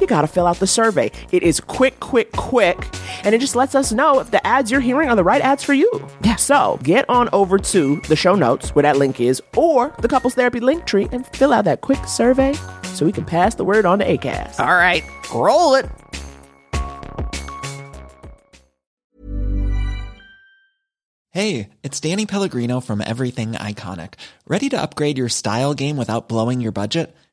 you got to fill out the survey. It is quick, quick, quick. And it just lets us know if the ads you're hearing are the right ads for you. Yeah. So get on over to the show notes where that link is or the couples therapy link tree and fill out that quick survey so we can pass the word on to ACAST. All right, roll it. Hey, it's Danny Pellegrino from Everything Iconic. Ready to upgrade your style game without blowing your budget?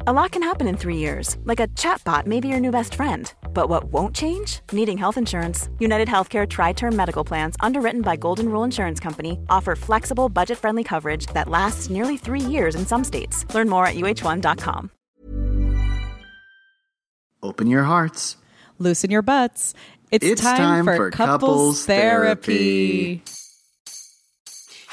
A lot can happen in three years, like a chatbot may be your new best friend. But what won't change? Needing health insurance. United Healthcare Tri Term Medical Plans, underwritten by Golden Rule Insurance Company, offer flexible, budget friendly coverage that lasts nearly three years in some states. Learn more at uh1.com. Open your hearts. loosen your butts. It's, It's time, time for, for couples, couples therapy. therapy.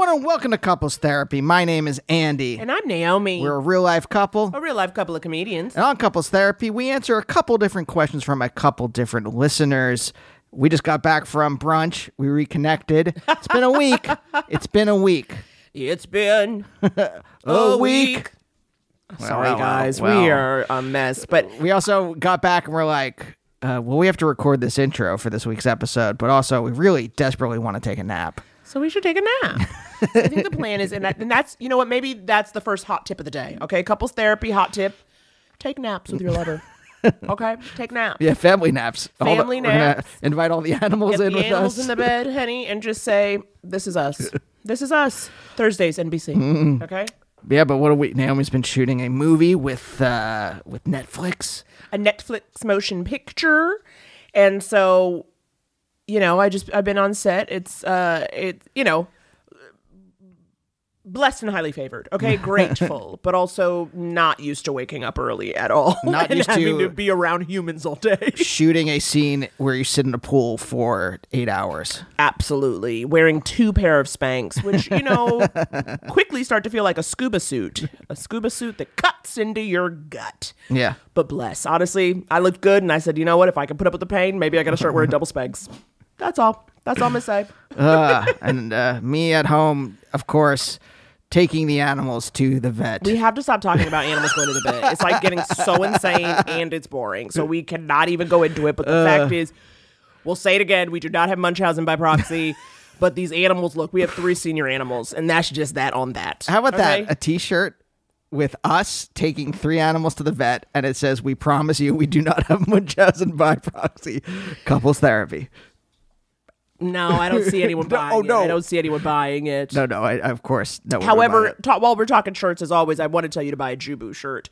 Everyone, and welcome to Couples Therapy. My name is Andy. And I'm Naomi. We're a real life couple. a real life couple of comedians. And on Couples Therapy, we answer a couple different questions from a couple different listeners. We just got back from brunch. We reconnected. It's been a week. It's been a week. It's been A a week. week. Sorry, well, guys. well. We are a mess. But We also got back and we're like, uh, well, we have to record this intro for this week's episode, but also we really desperately want to take a nap. So we should take a nap. I think the plan is, and, that, and that's, you know what, maybe that's the first hot tip of the day. Okay, couples therapy hot tip: take naps with your lover. Okay, take naps. Yeah, family naps. All the- Family naps. invite all the animals Get in the with animals us. in the bed, honey, and just say, "This is us. This is us." Thursdays, NBC. Okay, yeah, but what a week! Naomi's been shooting a movie with uh, with Netflix. a Netflix motion picture, and so, you know, I just I've been on set. It's uh, it you know. Blessed and highly favored. Okay, grateful, but also not used to waking up early at all. Not used having to- to be around humans all day. shooting a scene where you sit in a pool for eight hours. Absolutely. Wearing two pair of Spanx, which, you know, quickly start to feel like a scuba suit. A scuba suit that cuts into your gut. Yeah. But bless. Honestly, I looked good and I said, you know what? If I can put up with the pain, maybe I got to start wearing double Spanx. That's all. That's all I'm going to say. Uh, and uh, me at home, of course, taking the animals to the vet. We have to stop talking about animals going to the vet. It's like getting so insane and it's boring. So we cannot even go into it. But the fact is, we'll say it again. We do not have Munchausen by proxy. But these animals, look, we have three senior animals, and that's just that on that. How about Okay? that? A T-shirt with us taking three animals to the vet, and it says, "We promise you, we do not have Munchausen by proxy." Couples therapy. No, I don't see anyone buying oh, it. no. I don't see anyone buying it. No, no, I, of course, no. However, ta- while we're talking shirts, as always, I want to tell you to buy a Jubu shirt.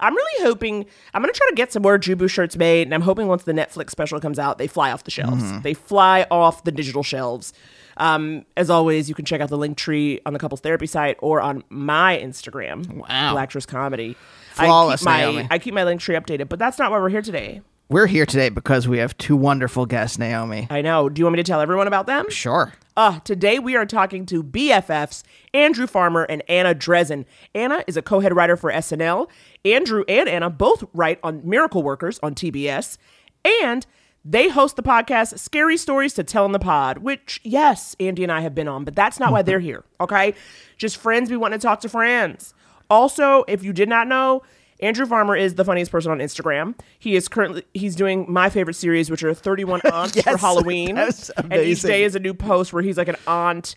I'm really hoping I'm going to try to get some more Jubu shirts made, and I'm hoping once the Netflix special comes out, they fly off the shelves. Mm-hmm. They fly off the digital shelves. Um, as always, you can check out the link tree on the couples therapy site or on my Instagram, Wow. Black Actress Comedy. Flawless, I keep my Naomi. I keep my link tree updated, but that's not why we're here today. We're here today because we have two wonderful guests, Naomi. I know. Do you want me to tell everyone about them? Sure. Uh, today we are talking to BFFs Andrew Farmer and Anna Drezen. Anna is a co-head writer for SNL. Andrew and Anna both write on Miracle Workers on TBS, and they host the podcast Scary Stories to Tell in the Pod, which yes, Andy and I have been on, but that's not why they're here. Okay, just friends. We want to talk to friends. Also, if you did not know, Andrew Farmer is the funniest person on Instagram. He is currently he's doing my favorite series, which are 31 aunts for Halloween. and each day is a new post where he's like an aunt,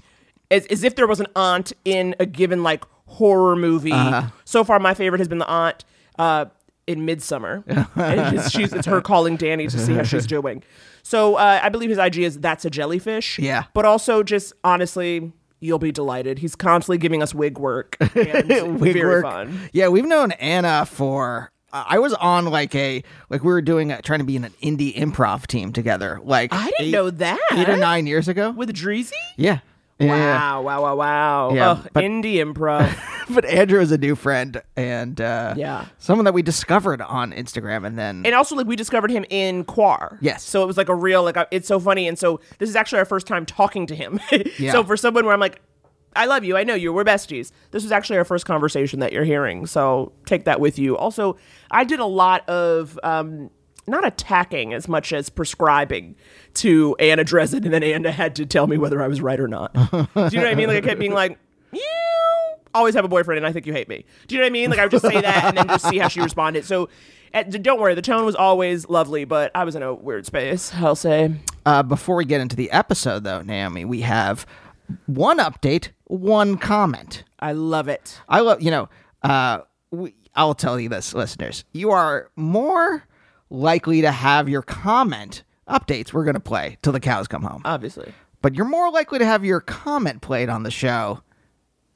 as, as if there was an aunt in a given like horror movie. Uh-huh. So far, my favorite has been the aunt uh, in Midsommar. and it's, she's, it's her calling Danny to see how she's doing. So uh, I believe his IG is that's a jellyfish. Yeah. but also just honestly. You'll be delighted. He's constantly giving us wig work. And Wig work. fun. Yeah, we've known Anna for. I was on like a like we were doing a, trying to be in an indie improv team together. Like I didn't eight- know that. eight or nine years ago. With Dreezy? yeah. Wow, wow, wow, wow. Yeah, Ugh, but- indie improv. but Andrew is a new friend and uh, Yeah. someone that we discovered on Instagram, and then and also like we discovered him in Quar. Yes. So it was like a real like it's so funny, and so this is actually our first time talking to him. Yeah. So for someone where I'm like, I love you, I know you, we're besties. This was actually our first conversation that you're hearing, so take that with you. Also, I did a lot of. um not attacking as much as prescribing to Anna Drezen, and then Anna had to tell me whether I was right or not. Do you know what I mean? Like I kept being like, "You always have a boyfriend, and I think you hate me." Do you know what I mean? Like I would just say that, and then just see how she responded. So, d- don't worry, the tone was always lovely, but I was in a weird space. I'll say. uh, before we get into the episode, though, Naomi, we have one update, one comment. I love it. I love, you know, uh, we, I'll tell you this, listeners. You are more likely to have your comment updates we're going to play till the cows come home. Obviously. but you're more likely to have your comment played on the show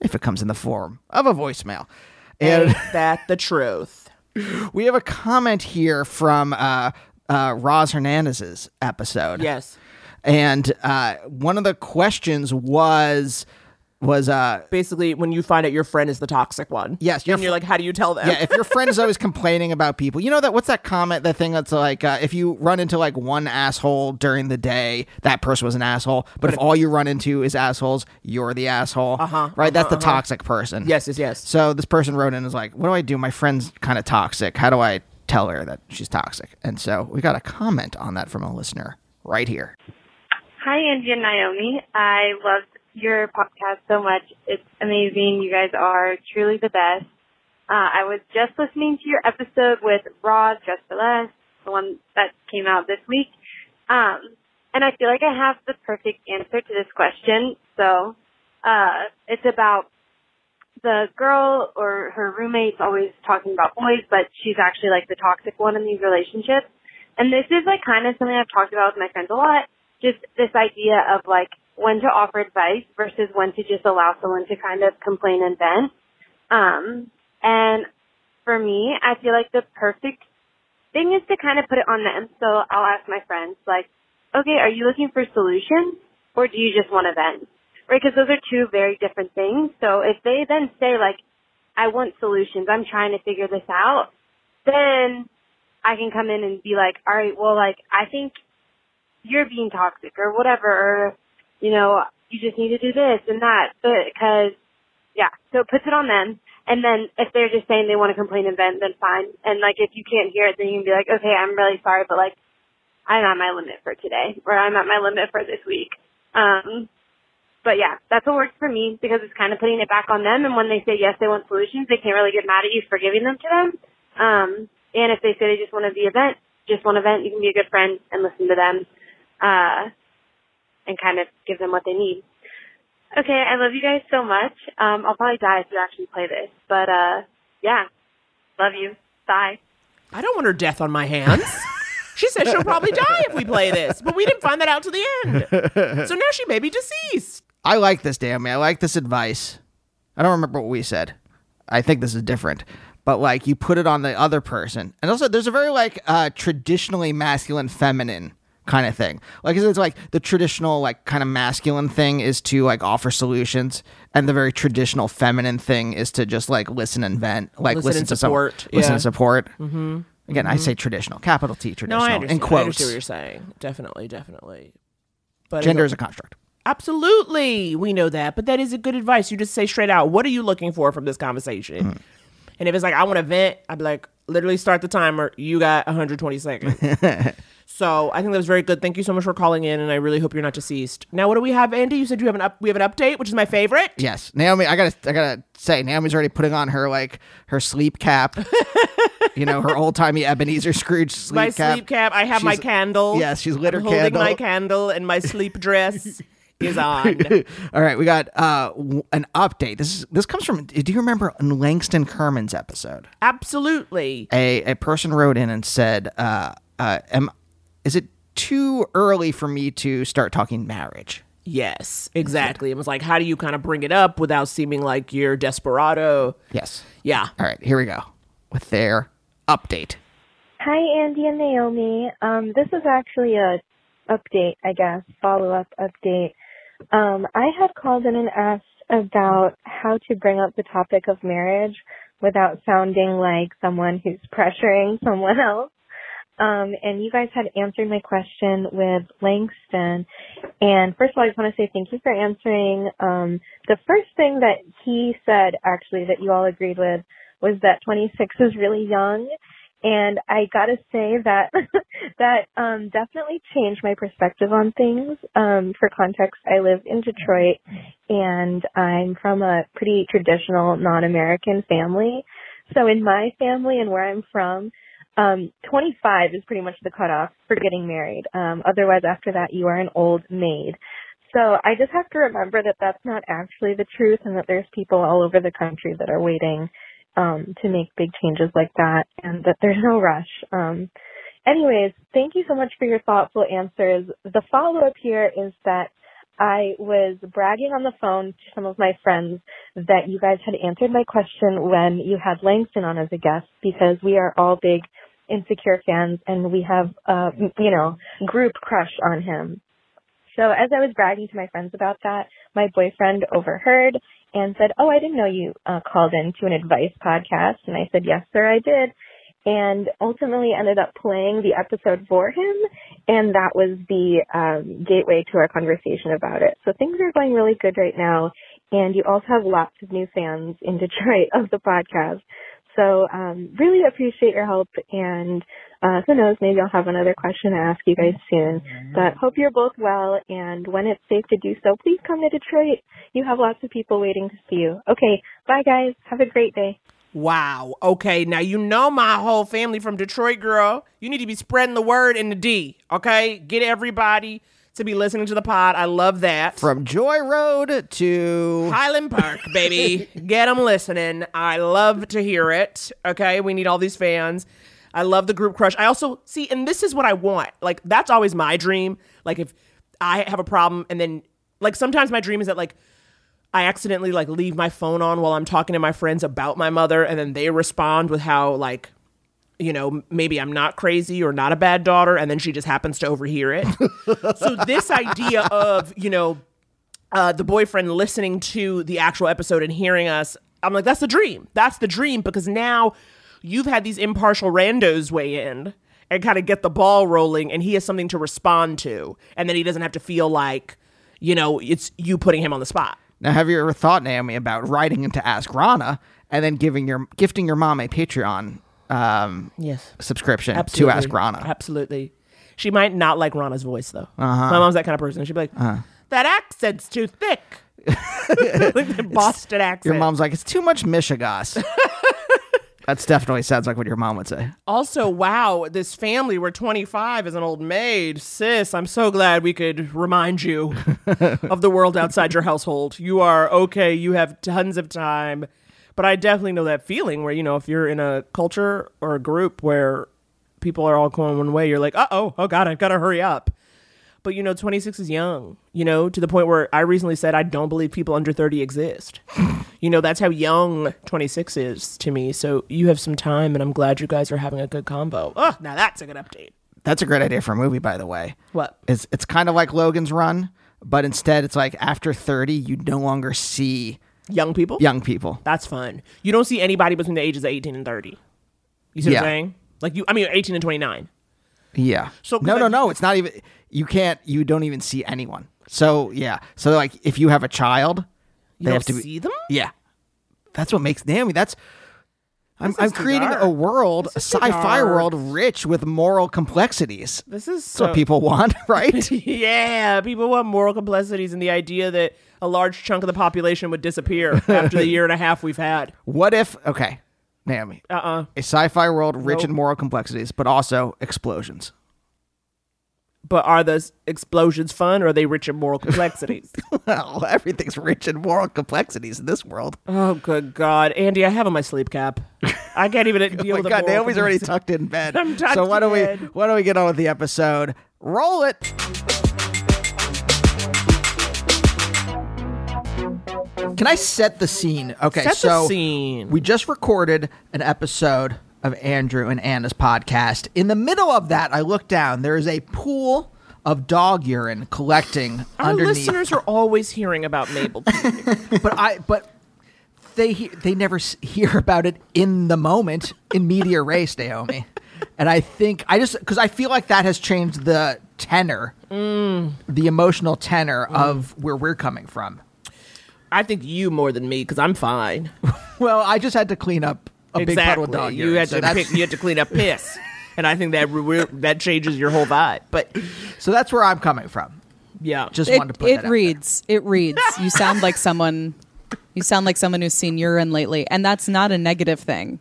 if it comes in the form of a voicemail. And Ain't that the truth? we have a comment here from uh, uh, Roz Hernandez's episode. Yes. And uh, one of the questions was was uh Basically, when you find out your friend is the toxic one. Yes, your And you're fr- like, how do you tell them? yeah, if your friend is always complaining about people, you know that what's that comment? That thing that's like, uh, if you run into like one asshole during the day, that person was an asshole. But if all you run into is assholes, you're the asshole. Uh-huh, Right. That's the toxic person. yes, yes, yes. So this person wrote in and is like, "What do I do? My friend's kind of toxic. How do I tell her that she's toxic?" And so we got a comment on that from a listener right here. Hi, Angie and Naomi. I loved your podcast so much. It's amazing. You guys are truly the best. Uh, I was just listening to your episode with Roz Just for Less, the one that came out this week. Um, and I feel like I have the perfect answer to this question. So, uh, it's about the girl or her roommates always talking about boys, but she's actually like the toxic one in these relationships. And this is like kind of something I've talked about with my friends a lot. Just this idea of like when to offer advice versus when to just allow someone to kind of complain and vent. Um, and for me, I feel like the perfect thing is to kind of put it on them. So I'll ask my friends like, okay, are you looking for solutions or do you just want to vent? Right? Because those are two very different things. So if they then say like, I want solutions, I'm trying to figure this out, then I can come in and be like, all right, well, like, I think you're being toxic or whatever, or, you know, you just need to do this and that but, because, yeah, so it puts it on them. And then if they're just saying they want to complain and vent, then fine. And like, if you can't hear it, then you can be like, okay, I'm really sorry, but like, I'm at my limit for today, or I'm at my limit for this week. Um, but yeah, that's what works for me because it's kind of putting it back on them. And when they say yes, they want solutions, they can't really get mad at you for giving them to them. Um, and if they say they just want to be a vent, just want to vent, you can be a good friend and listen to them, uh, and kind of give them what they need. Okay, I love you guys so much. Um, I'll probably die if you actually play this, but uh, yeah, love you. Bye. I don't want her death on my hands. she says she'll probably die if we play this, but we didn't find that out to the end. So now she may be deceased. I like this, damn I like this advice. I don't remember what we said. I think this is different. But like you put it on the other person. And also there's a very like uh traditionally masculine feminine kind of thing. Like it's like the traditional like kind of masculine thing is to like offer solutions and the very traditional feminine thing is to just like listen and vent. Like Listen listen, to some- support, listen yeah. and support. Mm-hmm. Again, I say traditional, capital T No, traditional, I in understand. I understand what you're saying. Definitely, definitely. But Gender is a construct. Absolutely. We know that. But that is a good advice. You just say straight out, what are you looking for from this conversation? Hmm. And if it's like, I want to vent, I'd be like, literally start the timer. You got 120 seconds. so I think that was very good. Thank you so much for calling in. And I really hope you're not deceased. Now, what do we have, Andy? You said you have an up, we have an update, which is my favorite. Yes, Naomi. I gotta, I gotta say, Naomi's already putting on her like her sleep cap. you know, her old timey Ebenezer Scrooge sleep my cap. sleep cap. I have my candle. Yes, she's lit her holding candle. my candle and my sleep dress is on. All right, we got uh, w- an update. This is this comes from. Do you remember in Langston Kerman's episode? Absolutely. A a person wrote in and said, uh, uh, "Am is it too early for me to start talking marriage?" Yes, exactly. It was like, how do you kind of bring it up without seeming like you're desperado? Yes. Yeah. All right, here we go with their update. Hi, Andy and Naomi. Um, this is actually a update, I guess, follow up update. Um, I had called in and asked about how to bring up the topic of marriage without sounding like someone who's pressuring someone else. Um, and you guys had answered my question with Langston. And first of all, I just want to say thank you for answering. Um, the first thing that he said, actually, that you all agreed with was that 26 is really young. And I gotta say that that um, definitely changed my perspective on things. Um, for context, I live in Detroit, and I'm from a pretty traditional non-American family. So in my family and where I'm from, um, 25 is pretty much the cutoff for getting married. Um, otherwise, after that, you are an old maid. So I just have to remember that that's not actually the truth, and that there's people all over the country that are waiting um, to make big changes like that, and that there's no rush. Um, anyways, thank you so much for your thoughtful answers. The follow up here is that I was bragging on the phone to some of my friends that you guys had answered my question when you had Langston on as a guest because we are all big insecure fans and we have uh you know group crush on him so as I was bragging to my friends about that, my boyfriend overheard and said, "Oh, I didn't know you uh, called in to an advice podcast." And I said, "Yes, sir, I did." And ultimately ended up playing the episode for him, and that was the um, gateway to our conversation about it. So things are going really good right now, and you also have lots of new fans in Detroit of the podcast. So um, really appreciate your help, and uh, who knows, maybe I'll have another question to ask you guys soon. But hope you're both well, and when it's safe to do so, please come to Detroit. You have lots of people waiting to see you. Okay, bye guys. Have a great day. Wow. Okay. Now you know my whole family from Detroit, girl. You need to be spreading the word in the D. Okay. Get everybody to be listening to the pod. I love that. From Joy Road to Highland Park, baby. Get them listening. I love to hear it. Okay. We need all these fans. I love the group crush. I also see, and this is what I want. Like, that's always my dream. Like, if I have a problem and then, like, sometimes my dream is that, like, I accidentally like leave my phone on while I'm talking to my friends about my mother, and then they respond with how like, you know, maybe I'm not crazy or not a bad daughter, and then she just happens to overhear it. so this idea of you know, uh, the boyfriend listening to the actual episode and hearing us, I'm like, that's the dream. That's the dream because now you've had these impartial randos weigh in and kind of get the ball rolling, and he has something to respond to, and then he doesn't have to feel like, you know, it's you putting him on the spot. Now, have you ever thought, Naomi, about writing into Ask Rana and then giving your gifting your mom a Patreon um, Yes. subscription Absolutely. to Ask Rana? Absolutely. She might not like Rana's voice though. My mom's that kind of person. She'd be like, "That accent's too thick." like the Boston accent. Your mom's like, it's too much Michigas. That's definitely sounds like what your mom would say. Also, wow, this family, we're 25 as an old maid. Sis, I'm so glad we could remind you of the world outside your household. You are okay, you have tons of time. But I definitely know that feeling where, you know, if you're in a culture or a group where people are all going one way, you're like, uh oh, oh God, I've got to hurry up. But, you know, 26 is young, you know, to the point where I recently said I don't believe people under 30 exist. you know, that's how young 26 is to me. So you have some time, and I'm glad you guys are having a good combo. Oh, now that's a good update. That's a great idea for a movie, by the way. What? It's it's kind of like Logan's Run, but instead it's like after 30, you no longer see Young people? young people. That's fun. You don't see anybody between the ages of 18 and 30. You see what Yeah. I'm saying? Like you, I mean, 18 and 29. Yeah. So- no, no, like- no. It's not even. You can't. You don't even see anyone. So yeah. So like, if you have a child, You they have to be, see them? Yeah. That's what makes Naomi. That's. I'm, I'm creating dark. a world, a This is too sci-fi dark. world rich with moral complexities. This is That's what people want, right? yeah, people want moral complexities and the idea that a large chunk of the population would disappear after the year and a half we've had. what if? Okay, Naomi. Uh uh A sci-fi world rich Nope. in moral complexities, but also explosions. But are those explosions fun or are they rich in moral complexities? Well, everything's rich in moral complexities in this world. oh, good God. Andy, I have on my sleep cap. I can't even deal Oh my with God, Naomi's already tucked in bed. I'm tucked so why don't we why don't we get on with the episode? Roll it. Can I set the scene? Okay, Set the so scene. we just recorded an episode of Andrew and Anna's podcast. In the middle of that, I look down. There is a pool of dog urine collecting Our underneath. listeners are always hearing about Mabel. but I but they he- they never s- hear about it in the moment in medias res, Naomi. And I think I just because I feel like that has changed the tenor, Mm. the emotional tenor of where we're coming from. I think you more than me because I'm fine. Well, I just had to clean up a big puddle of dog you urine, had so to pick, you had to clean up piss, and I think that re- re- that changes your whole vibe. But so that's where I'm coming from. yeah, Just It, wanted to put it that out there. reads. It reads. You sound like someone. You sound like someone who's seen urine lately, and that's not a negative thing.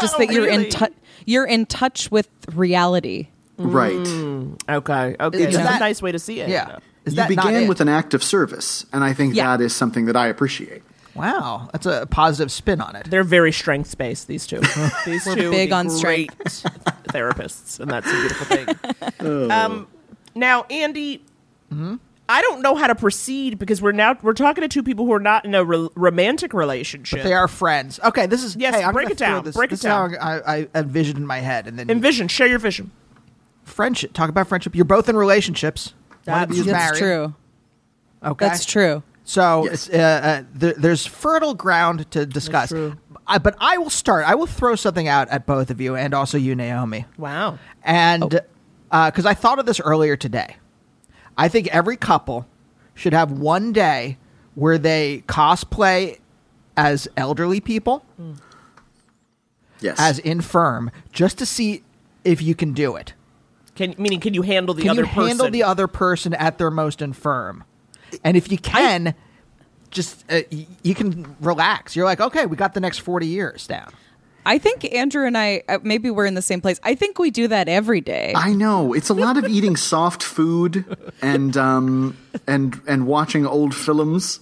Just that you're Really? in touch. You're in touch with reality. Right. Mm, okay, okay, Is that's that- a nice way to see it. Yeah, is you that not began it? with an act of service, and I think Yeah. that is something that I appreciate. wow? That's a positive spin on it. They're very strength based. These two. These We're two big on great therapists, and that's a beautiful thing. um, now, Andy, Mm-hmm. I don't know how to proceed because we're now we're talking to two people who are not in a re- romantic relationship. They are friends. Okay, this is Yes, Hey, I'm break it down, This, break it down. How I, I envisioned in my head, and then Envision, share your vision. friendship. Talk about friendship. You're both in relationships. One of That's- you That's married. true. Okay, That's true. So Yes. uh, uh, there, there's fertile ground to discuss. true. I, but I will start. I will throw something out at both of you, and also you, Naomi. Wow. And Oh. because I thought of this earlier today, I think every couple should have one day where they cosplay as elderly people, Yes. as infirm, just to see if you can do it. Can meaning can you handle the other person? Can other you handle the other person at their most infirm? And if you can, just uh, y- you can relax. You're like, okay, we got the next forty years down. I think Andrew and I uh, maybe we're in the same place. I think we do that every day. I know it's a lot of eating soft food and um and and watching old films.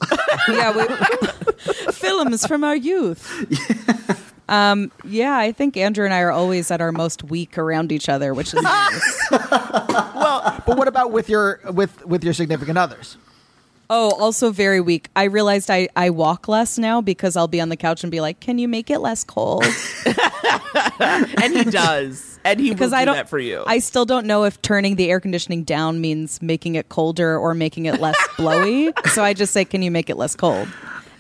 yeah, we, films from our youth. Um, yeah, I think Andrew and I are always at our most weak around each other, which is nice. Well, but what about with your with with your significant others? Oh, also very weak. I realized I, I walk less now because I'll be on the couch and be like, "Can you make it less cold?" and he does, and he Because will I don't. that for you. I still don't know if turning the air conditioning down means making it colder or making it less blowy. So I just say, "Can you make it less cold?"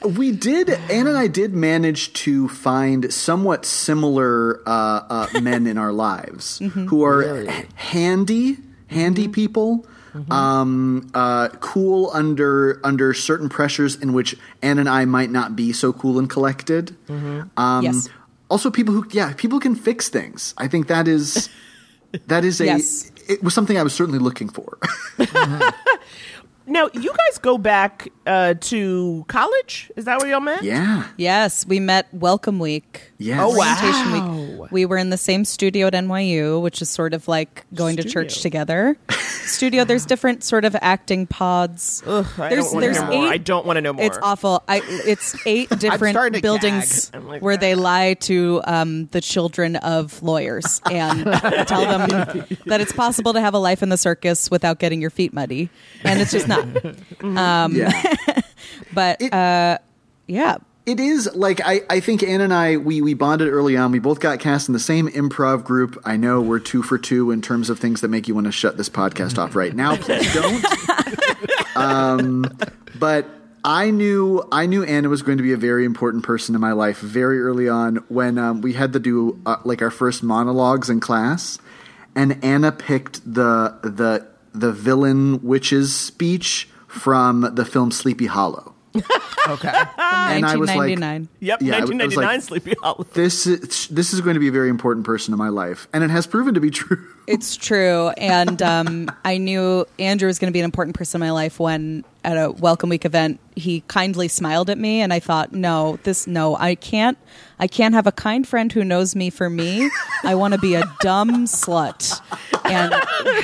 We did, Anne and I did manage to find somewhat similar uh, uh, men in our lives who are h- handy, handy people, um, uh, cool under under certain pressures in which Anne and I might not be so cool and collected. Um, Yes. Also, people who yeah, people can fix things. I think that is that is a Yes. it was something I was certainly looking for. now you guys go back uh, to college. Is that where y'all met? yeah. Yes, we met Welcome Week. Yes. Oh, wow. Orientation week. We were in the same studio at NYU, which is sort of like going to church together. studio. There's different sort of acting pods. Ugh, I there's don't want to there's know more. eight. I don't want to know more. It's awful. I it's eight different buildings like, where they lie to um, the children of lawyers and tell them that it's possible to have a life in the circus without getting your feet muddy, and it's just not. Um, Yeah. But It- uh, yeah, It is like I, I think Ann and I we we bonded early on. We both got cast in the same improv group. I know we're two for two in terms of things that make you want to shut this podcast off right now. Please don't. um, but I knew I knew Anna was going to be a very important person in my life very early on when um, we had to do uh, like our first monologues in class, and Anna picked the the the villain witch's speech from the film Sleepy Hollow. Okay. And I was like, 1999. Yep, Yeah, I 1999 like- Sleepy Hollow. This is, this is going to be a very important person in my life, and it has proven to be true. It's true. And um, I knew Andrew was going to be an important person in my life when at a Welcome Week event, he kindly smiled at me. And I thought, no, this, no, I can't, I can't have a kind friend who knows me for me. I want to be a dumb slut. And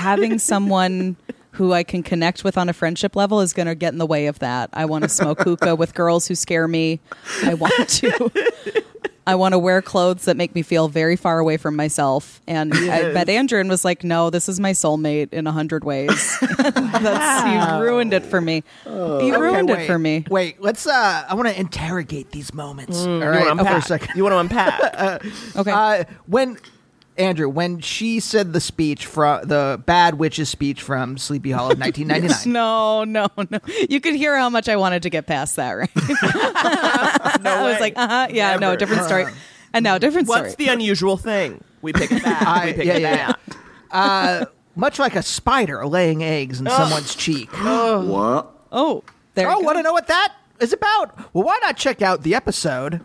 having someone who I can connect with on a friendship level is going to get in the way of that. I want to smoke hookah with girls who scare me. I want to. I want to wear clothes that make me feel very far away from myself. And I met Andrew and was like, no, this is my soulmate in a hundred ways. That's, you ruined it for me. you ruined Okay, it for me. Wait, let's. uh I want to interrogate these moments. All You want to for a unpack? second. You want to unpack? Okay. Uh, when Andrew, when she said the speech from the bad witch's speech from Sleepy Hollow, 1999. no, no, no. You could hear how much I wanted to get past that, right? no I was like, uh huh. Yeah, no, different story. And now, different story. What's the unusual thing? We pick it back. I- we pick yeah, it yeah, back. Uh, much like a spider laying eggs in someone's cheek. what? oh, there oh, want to know what that is about? Well, why not check out the episode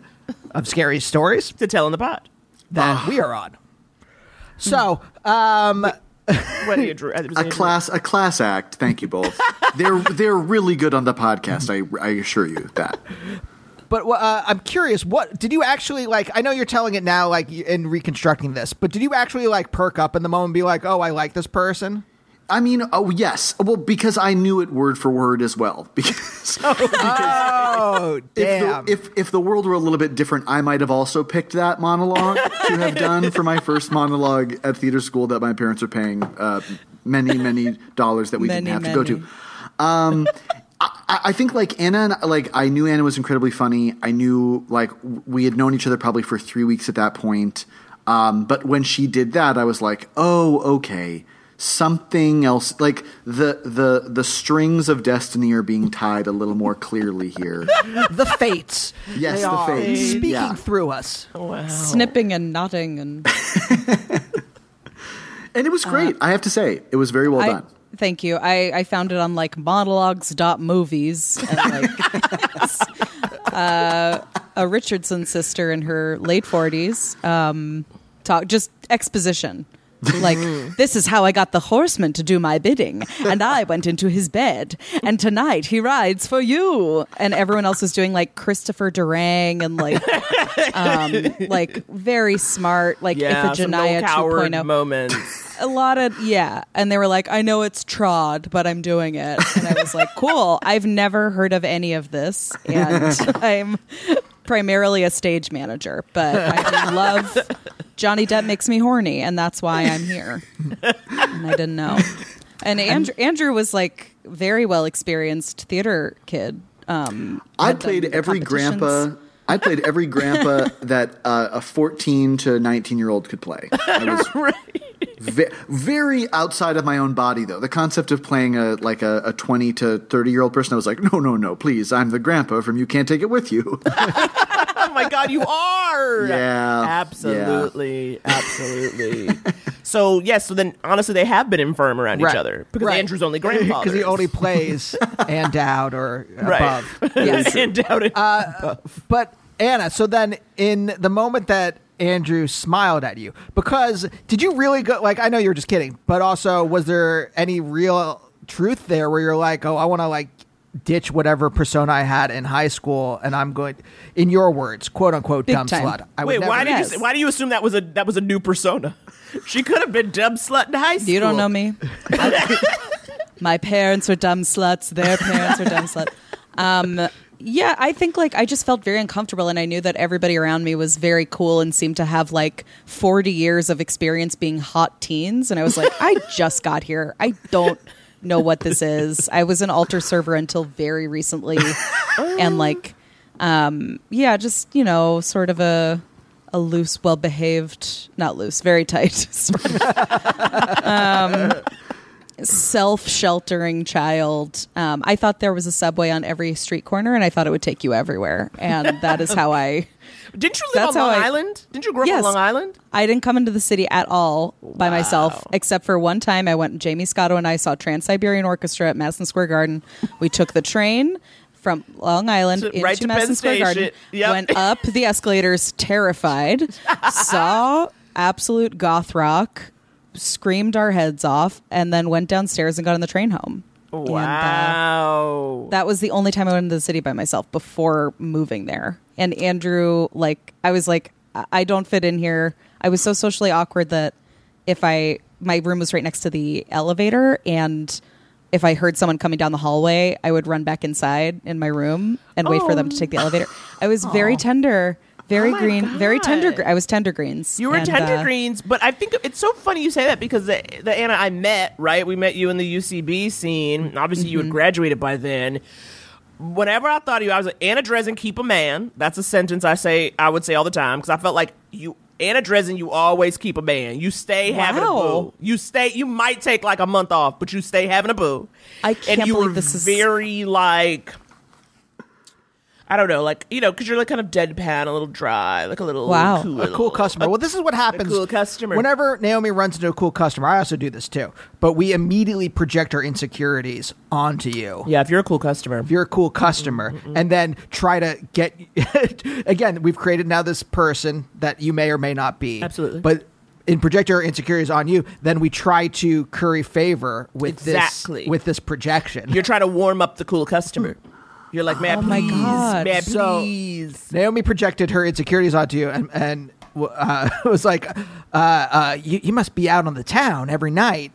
of Scary Stories To tell in the pod. that we are on? So, um, What do you, Drew? Was A Andrew- class a class act. Thank you both. they're they're really good on the podcast. I I assure you that. But uh, I'm curious. What did you actually like? I know you're telling it now, like in reconstructing this, but did you actually like perk up in the moment, and be like, "Oh, I like this person"? I mean, oh yes, well because I knew it word for word as well. Because Oh, if, damn! the, if if the world were a little bit different, I might have also picked that monologue to have done for my first monologue at theater school that my parents are paying uh, many many dollars that we Many, didn't have to go to. Um, I, I think like Anna, and, like I knew Anna was incredibly funny. I knew like we had known each other probably for three weeks at that point. Um, but when she did that, I was like, oh, okay, something else. Like the the the strings of destiny are being tied a little more clearly here. the fates. Yes, They the are fates. speaking Yeah. through us. Snipping and nodding and And it was great. I have to say, it was very well I, done. thank you. I, I found it on like monologues.movies and like uh, a Richardson sister in her late 40s um, talk just exposition. Like this is how I got the horseman to do my bidding, and I went into his bed, and tonight he rides for you. And everyone else was doing like Christopher Durang and like, um, like very smart, like Yeah, no Iphigenia coward 2.0 moments. a lot of yeah. And they were like i know it's trod but i'm doing it. And i was like cool. I've never heard of any of this and i'm primarily a stage manager but i do love johnny depp makes me horny and that's why i'm here and i didn't know and andrew, andrew was like very well experienced theater kid um I played every grandpa. I played every grandpa that uh, a 14 to 19 year old could play. I was ve- very outside of my own body, though. The concept of playing a like a, a 20 to 30 year old person, I was like, no, no, no, please, I'm the grandpa from You Can't Take It With You. oh my God, you are. Yeah, Absolutely. Absolutely. so, yes, so then honestly, they have been infirm around each other because Right. Andrew's only grandfather. because he only plays and out or Right. above. Yes. and doubted. Uh, but Anna, so then in the moment that Andrew smiled at you, because did you really go? Like, I know you're just kidding, but also was there any real truth there where you're like, oh, I want to like ditch whatever persona I had in high school, and I'm going, in your words, quote unquote, Big dumb time. slut. I would Wait, never- why did you why do you assume that was a that was a new persona? She could have been dumb slut in high school. You don't know me. My parents were dumb sluts. Their parents were dumb sluts. Um, yeah, I think like I just felt very uncomfortable, and I knew that everybody around me was very cool and seemed to have like forty years of experience being hot teens, and I was like, I just got here. I don't know what this is. I was an altar server until very recently, and like, um, yeah, just you know, sort of a a loose, well behaved, not loose, very tight. sort of self-sheltering child. Um, I thought there was a subway on every street corner, and I thought it would take you everywhere. And that is how I. Didn't you live That's on Long I- Island? Didn't you grow up Yes. on Long Island? I didn't come into the city at all by myself, except for one time I went. Jamie Scotto and I saw Trans Siberian Orchestra at Madison Square Garden. We took the train from Long Island To- into right Madison Square Garden. Yep. Went up the escalators, terrified. saw absolute goth rock, screamed our heads off, and then went downstairs and got on the train home. And, uh, Wow. that was the only time I went into the city by myself before moving there. And Andrew, like, I was like, I- I don't fit in here. I was so socially awkward that if I, my room was right next to the elevator, and if I heard someone coming down the hallway, I would run back inside in my room and wait for them to take the elevator. I was very tender, very Oh green, very tender. God. I was tender greens. You were And, tender uh, greens, but I think it's so funny you say that because the, the Anna I met, right? We met you in the UCB scene. Obviously, you had Mm-hmm. graduated by then. Whenever I thought of you, I was like, Anna Drezen, keep a man. That's a sentence I say, I would say all the time because I felt like you, Anna Drezen, you always keep a man. You stay having a boo. You stay, you might take like a month off, but you stay having a boo. I and can't you believe were this is- very like, I don't know, like, you know, because you're like kind of deadpan, a little dry, like a little Wow. cool, a cool customer. Well, this is what happens. cool customer. Whenever Naomi runs into a cool customer, I also do this too. But we immediately project our insecurities onto you. Yeah, if you're a cool customer. If you're a cool customer, and then try to get again, we've created now this person that you may or may not be. Absolutely. But in project our insecurities on you, then we try to curry favor with Exactly. this with this projection. You're trying to warm up the cool customer. You're like, man, Oh my please, God. man, So- please. Naomi projected her insecurities onto you, and and uh, was like, uh, uh, you, "You must be out on the town every night."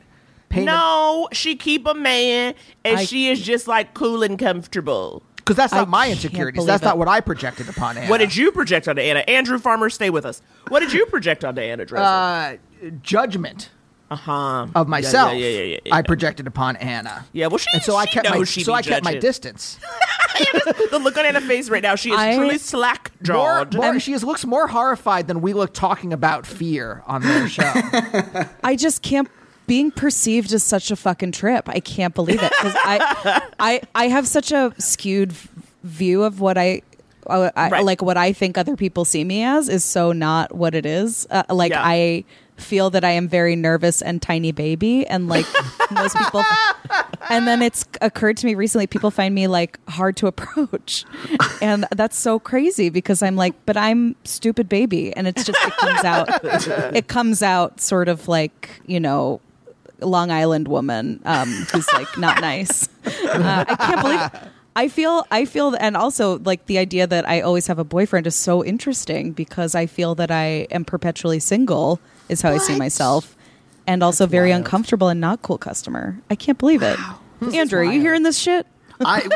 no, she keep a man, and I- she is just like cool and comfortable. because that's I not my insecurities. believe That's not what I projected upon Anna. What did you project onto Anna? Andrew Farmer, stay with us. What did you project onto Anna Drezen? uh, judgment Uh huh. of myself? Yeah, yeah, yeah, yeah, yeah. I projected upon Anna. Yeah, well, she, and so I kept my so I kept my distance. The look on Anna's face right now, she is I- truly slack jawed. more, she is, looks more horrified than we look talking about fear on their show. I just can't. Being perceived as such a fucking trip. I can't believe it because I, I, I have such a skewed view of what I, uh, I Right. like what I think other people see me as is so not what it is. Uh, like Yeah. I feel that I am very nervous and tiny baby, and like most people. And then it's occurred to me recently, people find me like hard to approach, and that's so crazy because I'm like, but I'm stupid baby, and it's just it comes out, it comes out sort of like you know. Long Island woman um, who's like not nice. Uh, I can't believe. I feel. I feel, and also like the idea that I always have a boyfriend is so interesting because I feel that I am perpetually single is how I see myself, and also very uncomfortable and not cool customer. I can't believe it. Andrew, are you hearing this shit? I,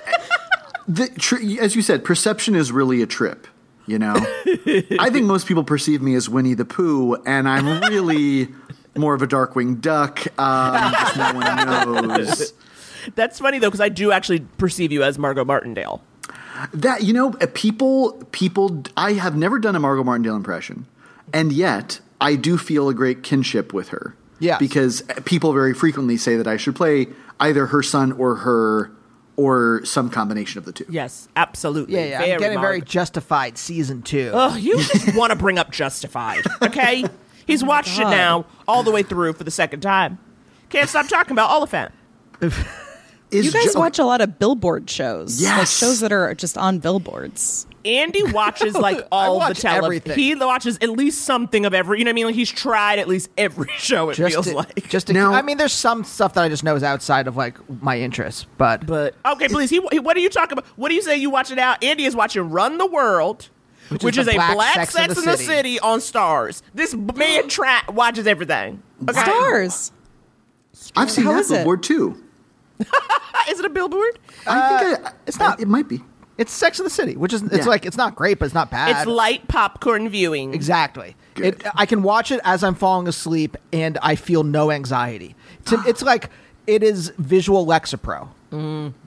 the, tr- as you said, perception is really a trip. You know, I think most people perceive me as Winnie the Pooh, and I'm really more of a Darkwing Duck. Um, just no one knows That's funny though, because I do actually perceive you as Margot Martindale. that. You know, uh, people, people. I have never done a Margot Martindale impression, and yet I do feel a great kinship with her. Yeah. because people very frequently say that I should play either her son or her, or some combination of the two. Yes, absolutely. Yeah, yeah. Very I'm getting very justified season two. Ugh, you just want to bring up Justified, okay? He's oh watched it now all the way through for the second time. Can't stop talking about Olyphant. Is You guys Ju- watch a lot of billboard shows, like Yes. shows that are just on billboards. Andy watches like all the television. He watches at least something of every. You know what I mean? Like he's tried at least every show. It just feels to, like. just to, Now- I mean, there's some stuff that I just know is outside of like my interests, but but okay, please. He, he- what are you talking about? What do you say you watch it out? Andy is watching Run the World. Which, Which is, is the a Black black Sex Sex, in the the, City. city. on Starz. This man tra- watches everything. Okay. Starz. I've seen How that is it? billboard too. Is it a billboard? I think uh, I, it's not. It might be. It's Sex in the City, which is it's Yeah. like it's not great, but it's not bad. It's light popcorn viewing. Exactly. It, I can watch it as I'm falling asleep, and I feel no anxiety. It's, it's like it is visual Lexapro.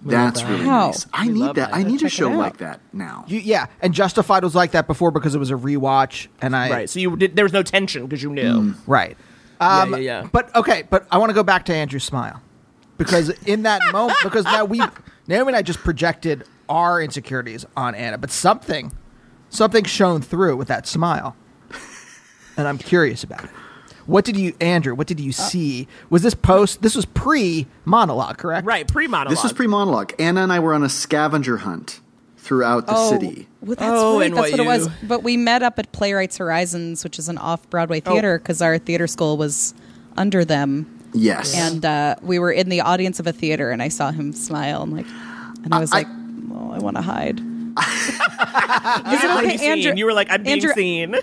That's really Wow. nice. I need that. that. I need a Check it show like that now. You, yeah, and Justified was like that before because it was a rewatch, and I Right. So you did, there was no tension because you knew. right. Yeah, Um, yeah, yeah. But okay, but I want to go back to Andrew Smile. because in that moment, because now we, Naomi and I just projected our insecurities on Anna, but something, something shone through with that smile, and I'm curious about it. What did you, Andrew? What did you see? Was this post? This was pre monologue, correct? Right, pre monologue. This was pre monologue. Anna and I were on a scavenger hunt throughout the Oh, city. Well, that's Oh, right. That's what what, it was. But we met up at Playwrights Horizons, which is an off Broadway Oh. theater, because our theater school was under them. Yes. And uh, we were in the audience of a theater, and I saw him smile, and like, and I was I- like, "Oh, I want to hide." You Is it okay, be seen. Andrew- You were like, I'm being Andrew- seen.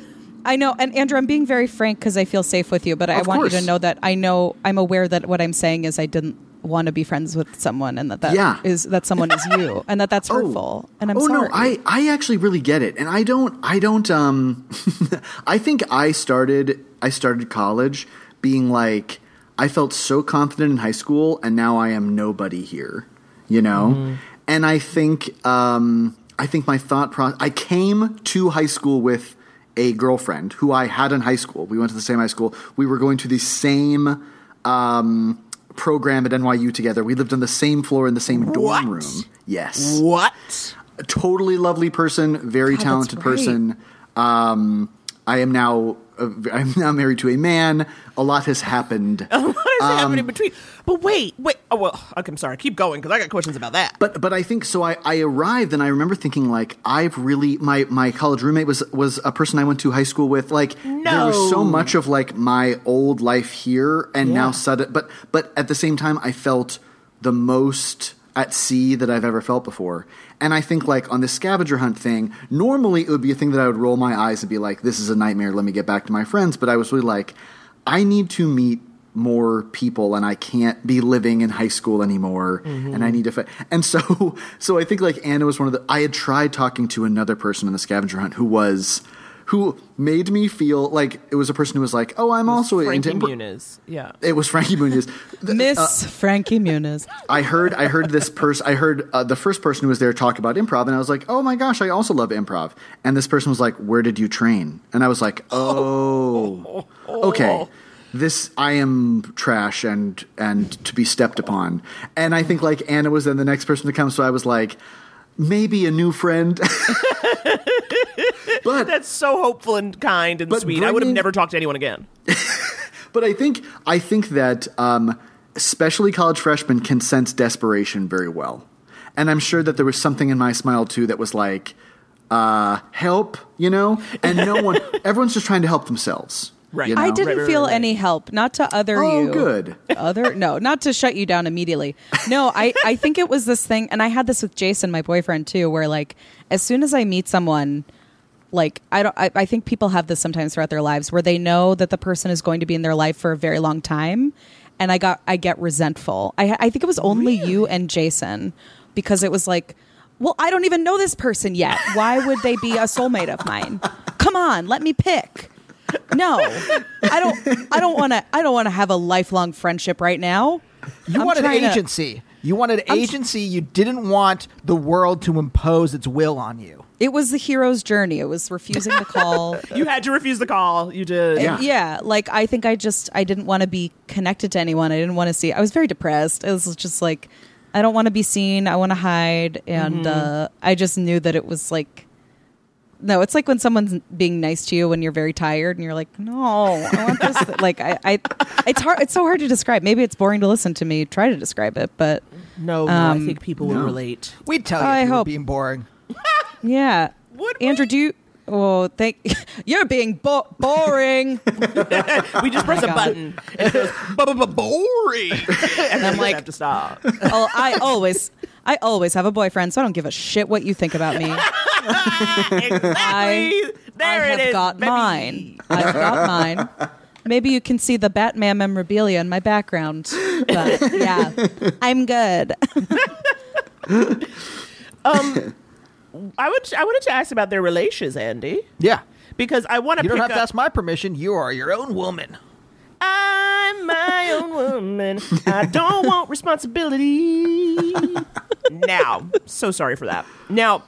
I know, and Andrew, I'm being very frank because I feel safe with you, but I Of want you course. to know that I know I'm aware that what I'm saying is I didn't want to be friends with someone, and that that Yeah. is that someone is you, and that that's hurtful. And I'm sorry. oh sorry. no, I I actually really get it, and I don't I don't um I think I started I started college being like I felt so confident in high school, and now I am nobody here, you know, Mm-hmm. And I think um I think my thought process I came to high school with a girlfriend who I had in high school. We went to the same high school. We were going to the same um, program at NYU together. We lived on the same floor in the same dorm What? room. Yes What? a totally lovely person, very God, talented right. person. Um, I am now I'm now married to a man. A lot has happened. What is Um, happening between? But wait, wait. Oh well. Okay, I'm sorry. Keep going because I got questions about that. But but I think so. I, I arrived and I remember thinking like I've really my my college roommate was was a person I went to high school with. Like there was so much of like my old life here and Yeah. now sudden. But but at the same time, I felt the most at sea that I've ever felt before. And I think like on this scavenger hunt thing, normally it would be a thing that I would roll my eyes and be like, "This is a nightmare. Let me get back to my friends." But I was really like, I need to meet more people and I can't be living in high school anymore mm-hmm. and I need to fi- and so so I think like Anna was one of the I had tried talking to another person in the scavenger hunt who was who made me feel like it was a person who was like oh I'm also Frankie into impro-" Muniz. Yeah. it was Frankie Muniz Miss uh, Frankie Muniz. I heard I heard this person I heard uh, the first person who was there talk about improv and I was like oh my gosh I also love improv and this person was like where did you train and I was like oh okay this I am trash and and to be stepped upon and I think like Anna was then the next person to come so I was like maybe a new friend but That's so hopeful and kind and sweet. I would have never talked to anyone again. But I think I think that um, especially college freshmen can sense desperation very well, and I'm sure that there was something in my smile too that was like, uh, "Help," you know, and no one, everyone's just trying to help themselves. Right. you know? I didn't Right, right, feel right, right. any help. Not to other you. Oh, you. good. Other no, not to shut you down immediately. No, I I think it was this thing, and I had this with Jason, my boyfriend too, where like as soon as I meet someone. Like I don't, I, I think people have this sometimes throughout their lives where they know that the person is going to be in their life for a very long time, and I got I get resentful. I I think it was only you and Jason because it was like, well, I don't even know this person yet. Why would they be a soulmate of mine? Come on, let me pick. No, I don't. I don't want to. I don't want to have a lifelong friendship right now. You I'm wanted trying to- agency. You wanted agency. you didn't want the world to impose its will on you. It was the hero's journey. It was refusing the call. You had to refuse the call. You did. Yeah. yeah, like I think I just I didn't want to be connected to anyone. I didn't want to see. I was very depressed. It was just like I don't want to be seen. I want to hide, and uh, I just knew that it was like. No, it's like when someone's being nice to you when you're very tired and you're like, no, I want this. like, I, I, it's hard. It's so hard to describe. Maybe it's boring to listen to me try to describe it, but No, no. I um, think people will no. relate. We'd tell you I if you were hope- being boring. yeah. Would Andrew, do you? Oh, thank. You're being bo- boring. We just oh press a God. button and it goes boring, and I'm like- like, have to stop. oh, I always, I always have a boyfriend, so I don't give a shit what you think about me. exactly. there I it have is. got baby. mine. I've got mine. Maybe you can see the Batman memorabilia in my background. But yeah, I'm good. um, I would. I wanted to ask about their relations, Andy, Yeah. because I want to You don't have up. to ask my permission. You are your own woman. I'm my own woman. I don't want responsibility. now, so sorry for that. Now,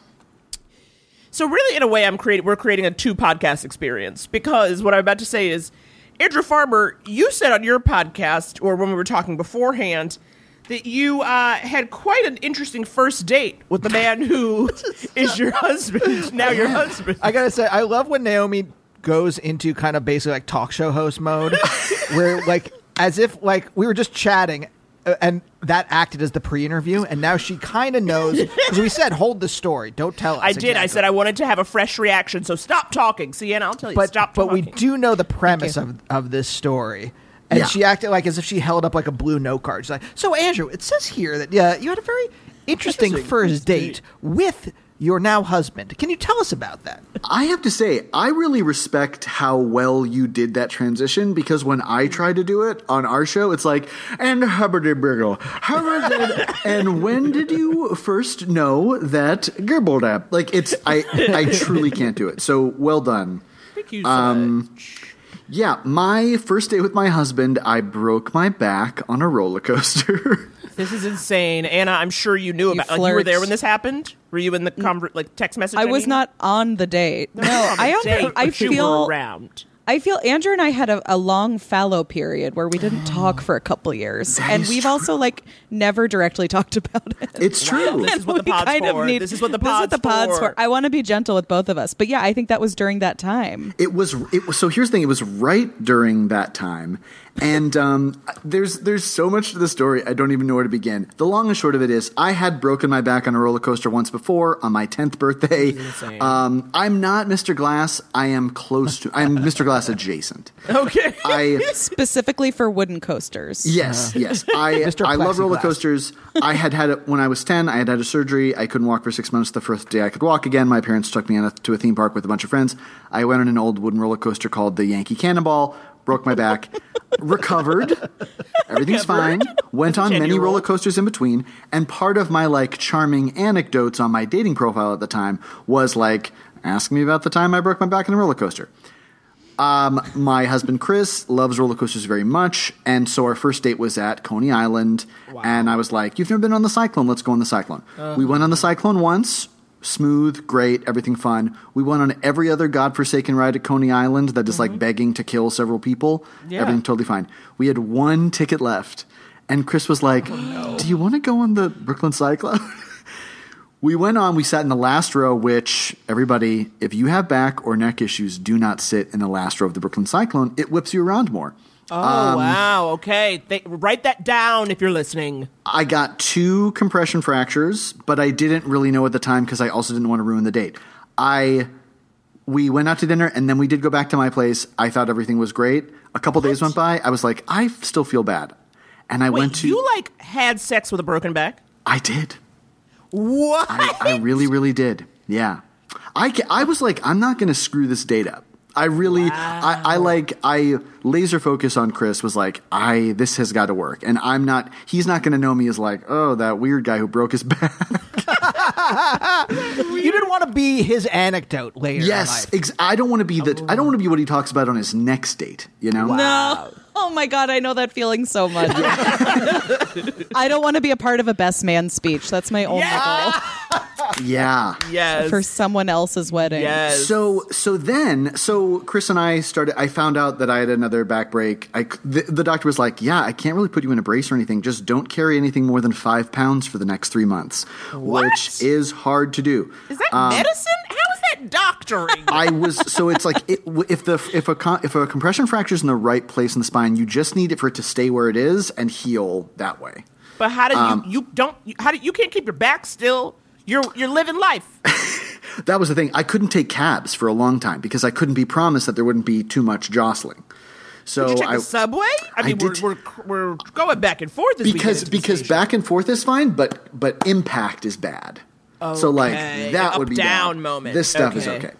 so really, in a way, I'm creating. We're creating a two podcast experience because what I'm about to say is, Andrew Farmer, you said on your podcast or when we were talking beforehand that you uh, had quite an interesting first date with the man who is your husband, now your husband. I gotta say, I love when Naomi goes into kind of basically like talk show host mode, where like as if like we were just chatting. Uh, And that acted as the pre-interview, and now she kind of knows because we said hold the story, don't tell us. I did. I said I wanted to have a fresh reaction, so stop talking. See, and I'll tell you, but stop but we do know the premise of, of this story. And Yeah. she acted like as if she held up like a blue note card. She's like, "So Andrew, it says here that yeah, you had a very interesting first date with your now husband. Can you tell us about that?" I have to say, I really respect how well you did that transition because when I try to do it on our show, it's like, and Hubbard Briggle, Hubbard, and when did you first know that Gerboldap? Like, it's, I, I truly can't do it. So well done. Thank you so Um, much. Yeah, my first date with my husband, I broke my back on a roller coaster. This is insane, Anna. I'm sure you knew You about. Like, you were flirt. there when this happened. Were you in the conver- like text message? I was mean? not on the date. No, on the I date, under, I but you were feel around. I feel Andrew and I had a, a long fallow period where we didn't talk for a couple years, and we've also like never directly talked about it. It's true. This is what the We pod's kind of for. need- This is what the this is what the pod's for. I want to be gentle with both of us, but yeah, I think that was during that time. It was. It was. So here's the thing. It was right during that time, and um, there's there's so much to the story. I don't even know where to begin. The long and short of it is, I had broken my back on a roller coaster once before on my tenth birthday. Um, I'm not Mr. Glass. I am close to. I'm Mr. Glass adjacent. Okay. I Specifically for wooden coasters. Yes, yes. I Mr. I love roller Plexiglass. coasters. I had had it when I was ten. I had had a surgery. I couldn't walk for six months. The first day I could walk again, my parents took me on a, to a theme park with a bunch of friends. I went on an old wooden roller coaster called the Yankee Cannonball. Broke my back. recovered. Everything's fine. Went on many roller coasters in between. And part of my like charming anecdotes on my dating profile at the time was like, ask me about the time I broke my back on a roller coaster. Um, my husband Chris loves roller coasters very much, and so our first date was at Coney Island, and I was like, "You've never been on the Cyclone? Let's go on the Cyclone." We went on the Cyclone once, smooth, great, everything fun. We went on every other godforsaken ride at Coney Island that is like mm-hmm. begging to kill several people. Yeah. Everything totally fine. We had one ticket left, and Chris was like, oh, "Do you want to go on the Brooklyn Cyclone?" We went on, we sat in the last row, which everybody, if you have back or neck issues, do not sit in the last row of the Brooklyn Cyclone. It whips you around more. Oh Um, wow. Okay. They, write that down if you're listening. I got two compression fractures, but I didn't really know at the time because I also didn't want to ruin the date. I we went out to dinner and then we did go back to my place. I thought everything was great. A couple days went by. I was like, I still feel bad, and I Wait, went to. you like had sex with a broken back? I did. What? I, I really, really did. Yeah. I, I was like, I'm not going to screw this date up. I really, I, I like, I laser focus on Chris was like, I, this has got to work. And I'm not, he's not going to know me as like, oh, that weird guy who broke his back. You didn't want to be his anecdote later. in yes. life. Ex- I don't want to be the, I don't want to be what he talks about on his next date, you know? No. Oh my god, I know that feeling so much. I don't want to be a part of a best man speech. That's my only Yeah. yes. for someone else's wedding. yes. So so then so Chris and I started. I found out that I had another back break. I the, the doctor was like, "Yeah, I can't really put you in a brace or anything. Just don't carry anything more than five pounds for the next three months, What? which is hard to do." is that medicine? How is that doctoring? I was so it's like it, if the if a if a compression fracture is in the right place in the spine, you just need it for it to stay where it is and heal that way. but how did Um, you? You don't. You, how do you can't keep your back still? You're you're living life. That was the thing. I couldn't take cabs for a long time because I couldn't be promised that there wouldn't be too much jostling. So Did you take I, the subway? I mean, we're, we're we're going back and forth because because back and forth is fine, but but impact is bad. Okay. So like that up, would be down bad. moment. This stuff is Okay. okay.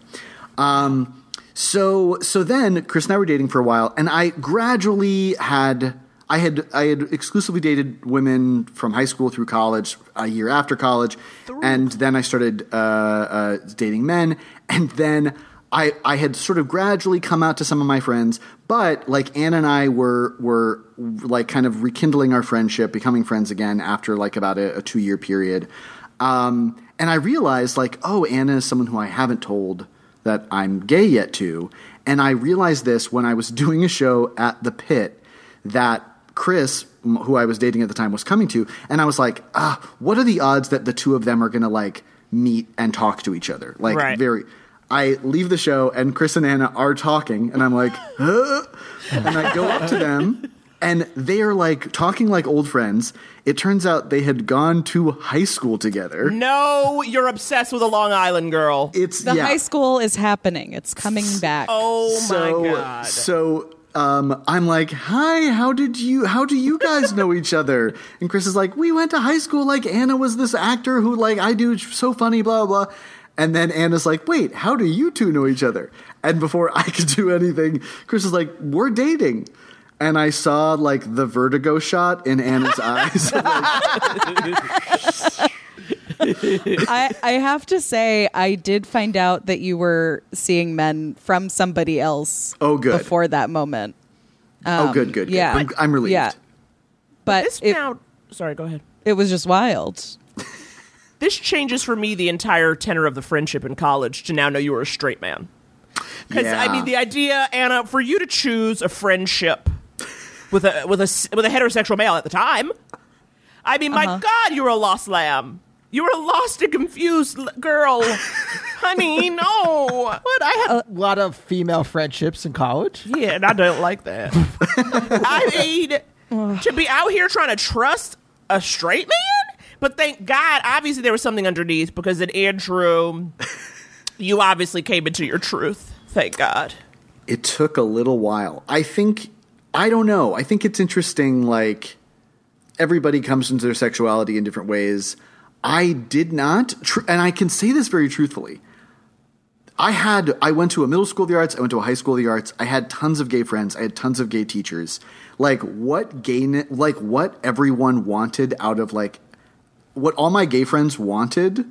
Um, so so then Chris and I were dating for a while, and I gradually had I had I had exclusively dated women from high school through college, a year after college, and then I started uh, uh, dating men, and then. I, I had sort of gradually come out to some of my friends, but like Anna and I were were like kind of rekindling our friendship, becoming friends again after like about a, a two year period. Um, and I realized like, oh, Anna is someone who I haven't told that I'm gay yet to. And I realized this when I was doing a show at the pit that Chris, who I was dating at the time, was coming to, and I was like, ah, what are the odds that the two of them are going to like meet and talk to each other? Like Right. very. I leave the show and Chris and Anna are talking, and I'm like, huh? and I go up to them, and they are like talking like old friends. It turns out they had gone to high school together. No, you're obsessed with a Long Island girl. It's The yeah. high school is happening. It's coming back. Oh so, my god. So um, I'm like, hi, how did you, how do you guys know each other? And Chris is like, we went to high school. Like Anna was this actor who like I do so funny, blah blah. blah. And then Anna's like, wait, how do you two know each other? And before I could do anything, Chris is like, we're dating. And I saw like the vertigo shot in Anna's eyes. I, I have to say, I did find out that you were seeing men from somebody else. Oh, good. Before that moment, oh, good, good, good. yeah. I'm, I'm relieved. yeah. but this it, now. Sorry, go ahead. it was just wild. This changes for me the entire tenor of the friendship in college to now know you were a straight man. Because I mean, the idea, Anna, for you to choose a friendship with a with a with a heterosexual male at the time, I mean, Uh-huh. my God, you were a lost lamb. You were a lost and confused l- girl, honey. No, what I had. Uh, a lot of female friendships in college. yeah, and I don't like that. I mean, to be out here trying to trust a straight man, but thank God, obviously there was something underneath because in Andrew, you obviously came into your truth. Thank God. it took a little while. I think I don't know. I think it's interesting like everybody comes into their sexuality in different ways. I did not tr- and I can say this very truthfully. I had I went to a middle school of the arts, I went to a high school of the arts. I had tons of gay friends, I had tons of gay teachers. Like what gay like what everyone wanted out of like what all my gay friends wanted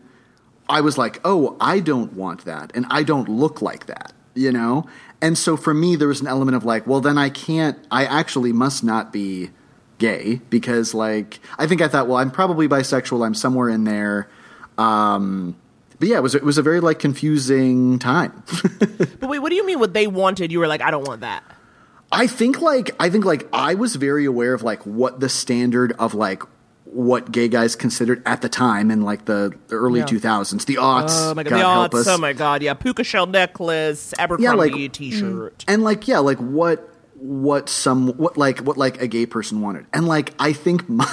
I was like, oh, I don't want that, and I don't look like that, you know? And so for me, there was an element of like, well, then I can't, I actually must not be gay because, like, I think I thought, well, I'm probably bisexual, I'm somewhere in there. Um, but yeah, it was, it was a very, like, confusing time. But wait, what do you mean? What they wanted? You were like, I don't want that. I think like I think like I was very aware of like what the standard of like what gay guys considered at the time in like the, early Yeah. 2000s, the aughts. Oh my God, God the us. Oh my God, yeah, puka shell necklace, Abercrombie T-shirt. and like yeah like what what some what like what like a gay person wanted and like i think my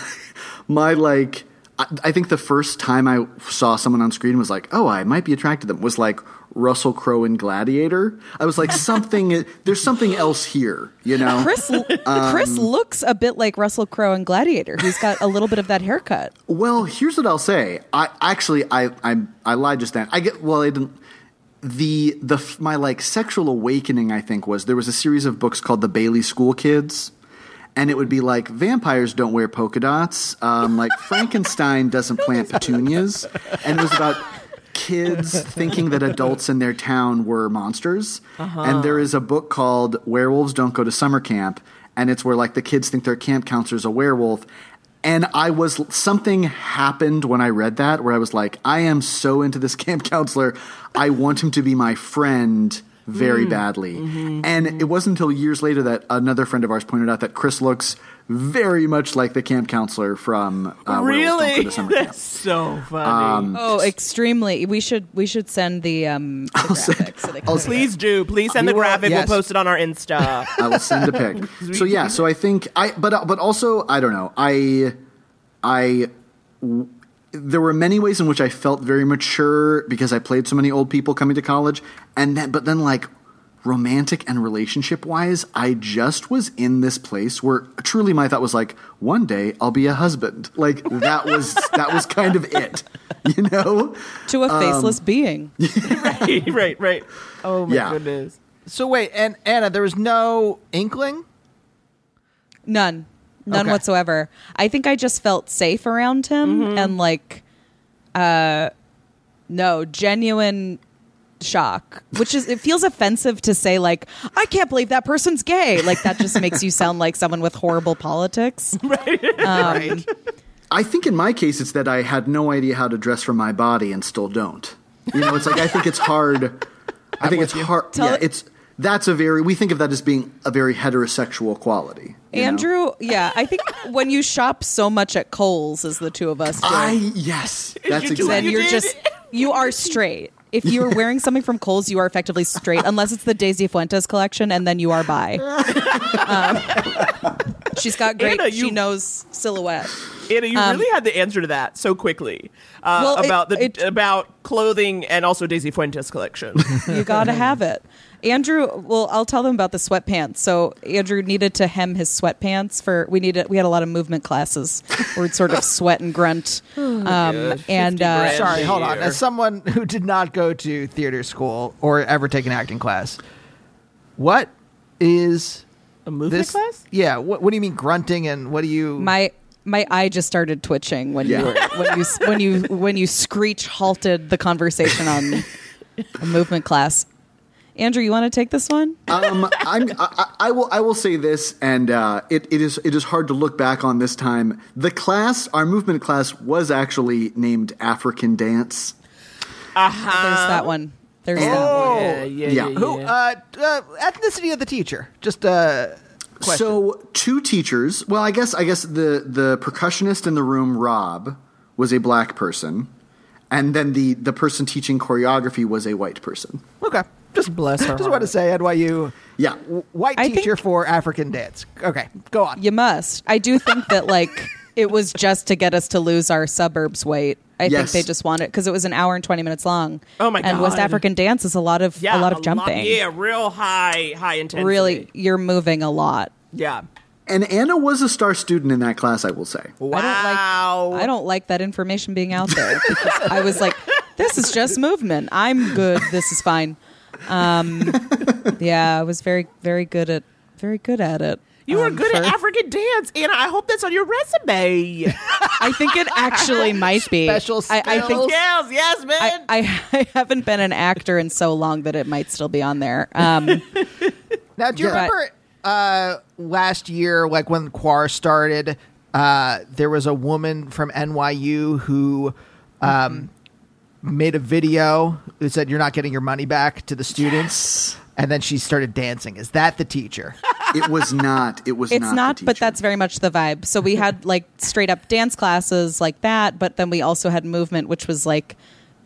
my like I, I think the first time i saw someone on screen was like oh i might be attracted to them was like russell crowe in gladiator i was like something there's something else here you know Chris Um, Chris looks a bit like Russell Crowe in Gladiator. He's got a little bit of that haircut. Well, here's what I'll say. I actually I I I lied just then. I get well. I didn't. The the my like sexual awakening I think was there was a series of books called the Bailey School Kids, and it would be like vampires don't wear polka dots, um, like Frankenstein doesn't plant petunias, and it was about kids thinking that adults in their town were monsters. And there is a book called Werewolves Don't Go to Summer Camp, and it's where like the kids think their camp counselor's a werewolf. And I was something happened when I read that where I was like, I am so into this camp counselor. I want him to be my friend very mm. badly. Mm-hmm. and it wasn't until years later that another friend of ours pointed out that Chris looks very much like the camp counselor from uh, Werewolves Don't Go really? to Summer Camp. That's so funny. Oh, extremely. We should we should send the um the graphic so they can see Please do. Please send the will- graphic. yes. We'll post it on our Insta. I will send a pic. so yeah, so I think I, but but also I don't know. I I w- there were many ways in which I felt very mature because I played so many old people coming to college, and then but then like romantic and relationship wise, I just was in this place where truly my thought was like, one day I'll be a husband. Like that was that was kind of it, you know. to a faceless being. right, right, right. Oh my Yeah. goodness. So wait, and Anna, there was no inkling. None. None Okay. whatsoever. I think I just felt safe around him Mm-hmm. and like uh no, genuine shock. Which is it feels offensive to say like, I can't believe that person's gay. Like that just makes you sound like someone with horrible politics. Um, I think in my case, it's that I had no idea how to dress for my body and still don't. You know, it's like I think it's hard. I think it's hard. Tell yeah, it- it's that's a very we think of that as being a very heterosexual quality. you know? Andrew, yeah, I think when you shop so much at Kohl's, as the two of us do, I yes, that's you do then exactly. you're did? just you are straight. If you're wearing something from Kohl's, you are effectively straight, unless it's the Daisy Fuentes collection, and then you are bi. Um, she's got great. Anna, she knows silhouette. Anna, you Um, really had the answer to that so quickly uh, Well, it- about the it- about clothing and also Daisy Fuentes collection. You gotta have it. Andrew, well, I'll tell them about the sweatpants. So Andrew needed to hem his sweatpants for we needed we had a lot of movement classes where we'd sort of sweat and grunt. Um, and uh. Sorry, hold on. As someone who did not go to theater school or ever take an acting class, what is A movement this? class? Yeah. What, what do you mean grunting and what do you? my my eye just started twitching when Yeah. you were, when you when you when you screech halted the conversation on a movement class. Andrew, you want to take this one? um, I'm, I, I I will. I will say this, and uh, it, it is. It is hard to look back on this time. The class, our movement class, was actually named African dance. There's that one. There's that one. oh, yeah, yeah, Yeah. yeah, who? Uh, uh, ethnicity of the teacher. Just uh, question. So two teachers. Well, I guess. I guess the the percussionist in the room, Rob, was a black person, and then the the person teaching choreography was a white person. okay. Just Bless her Just want to say NYU. Yeah. White I teacher think- for African dance. Okay, go on. You must. I do think that like it was just to get us to lose our suburbs weight. I Yes. think they just wanted because it was an hour and twenty minutes long. Oh my god! And West African dance is a lot of yeah, a lot of jumping. yeah, real high, high intensity. Really, you're moving a lot. Yeah. And Anna was a star student in that class. I will say. Wow. I don't like I don't like that information being out there I was like, this is just movement. I'm good. This is fine. Um, yeah, I was very very good at very good at it. You were Um, good at African dance, Anna. I hope that's on your resume. I think it actually might be Special I, I think yes, yes, man. I, I, I haven't been an actor in so long that it might still be on there. Um, Now, do you Yeah. remember uh, last year, like when Quar started, uh, there was a woman from NYU who um, made a video that said, You're not getting your money back to the students. And then she started dancing. Is that the teacher? It was not. It was it's not. not, the but that's very much the vibe. So we had like straight up dance classes like that, but then we also had movement, which was like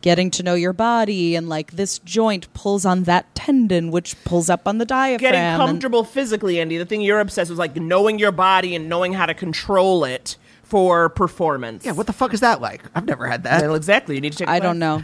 getting to know your body and like this joint pulls on that tendon, which pulls up on the diaphragm. Getting and- comfortable physically, Andy. The thing you're obsessed with like knowing your body and knowing how to control it for performance. yeah, what the fuck is that like? I've never had that. Well, exactly. You need to take. a I don't know.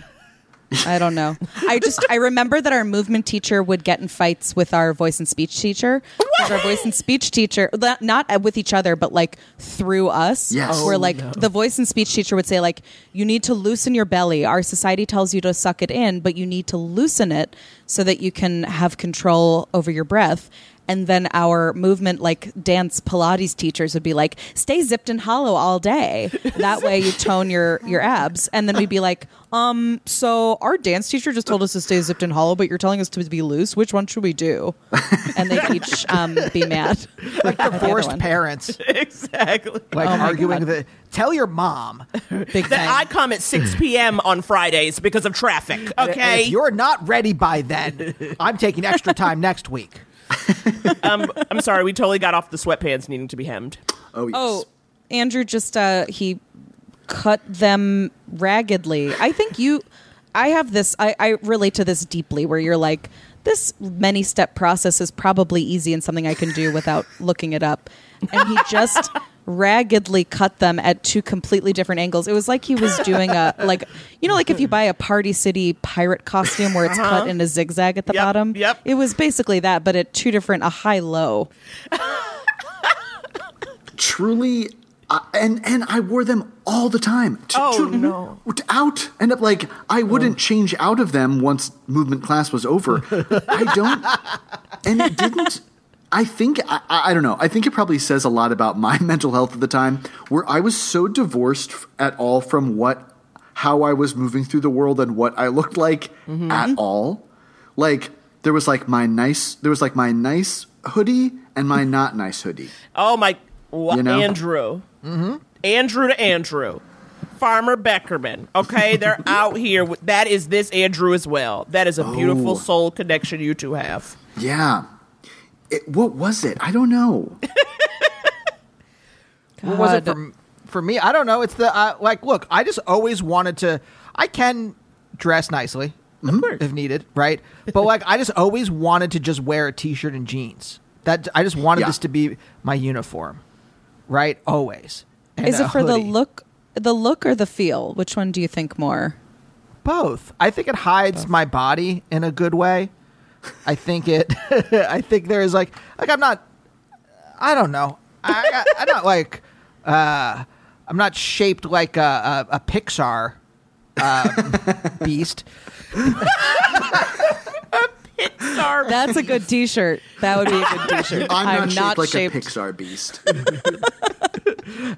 I don't know. I just I remember that our movement teacher would get in fights with our voice and speech teacher. 'Cause Our voice and speech teacher, not- not with each other, but like through us. Yes. Where Oh, like the voice and speech teacher would say like, you need to loosen your belly. Our society tells you to suck it in, but you need to loosen it so that you can have control over your breath. And then our movement, like dance Pilates teachers, would be like, "Stay zipped and hollow all day. That way, you tone your your abs." And then we'd be like, "Um, so our dance teacher just told us to stay zipped and hollow, but you're telling us to be loose. Which one should we do?" And they'd each um, be mad. like other divorced parents, exactly. like Oh arguing God. the. Tell your mom. Big That I come at 6 p.m. on Fridays because of traffic. Okay. If you're not ready by then, I'm taking extra time next week. um, I'm sorry. We totally got off the sweatpants needing to be hemmed. Oh yes. Oh, Andrew just uh he cut them raggedly. I think you I have this I, I relate to this deeply where you're like, this many step process is probably easy and something I can do without looking it up. And he just raggedly cut them at two completely different angles. It was like he was doing a like you know like if you buy a Party City pirate costume where it's cut in a zigzag at the Yep, bottom. yep. It was basically that, but at two different a high low. truly uh, and and I wore them all the time. To, Oh, to- no. to out and up like I wouldn't change out of them once movement class was over. I don't, and it didn't. I think I, I don't know. I think it probably says a lot about my mental health at the time, where I was so divorced at all from what how I was moving through the world and what I looked like at all. Like there was like my nice there was like my nice hoodie and my not nice hoodie. Oh my, wha- You know? Andrew. Mm-hmm. Andrew to Andrew. Farmer Beckerman. Okay, they're out here. That is this Andrew as well. That is a beautiful Oh. soul connection you two have. Yeah. It, what was it? I don't know. What was it for, for me? I don't know. It's the uh, like. Look, I just always wanted to. I can dress nicely if needed, right? But like, I just always wanted to just wear a t-shirt and jeans. That I just wanted Yeah. this to be my uniform, right? Always. And Is it for the look, the look or the feel? Which one do you think more? Both. I think it hides my body in a good way. I think it. I think there is like like I'm not. I don't know. I, I I'm not like. Uh, I'm not shaped like a, a, a Pixar um, beast. Sorry. That's a good T-shirt. That would be a good T-shirt. I'm, not, shaped shaped. like a Pixar beast.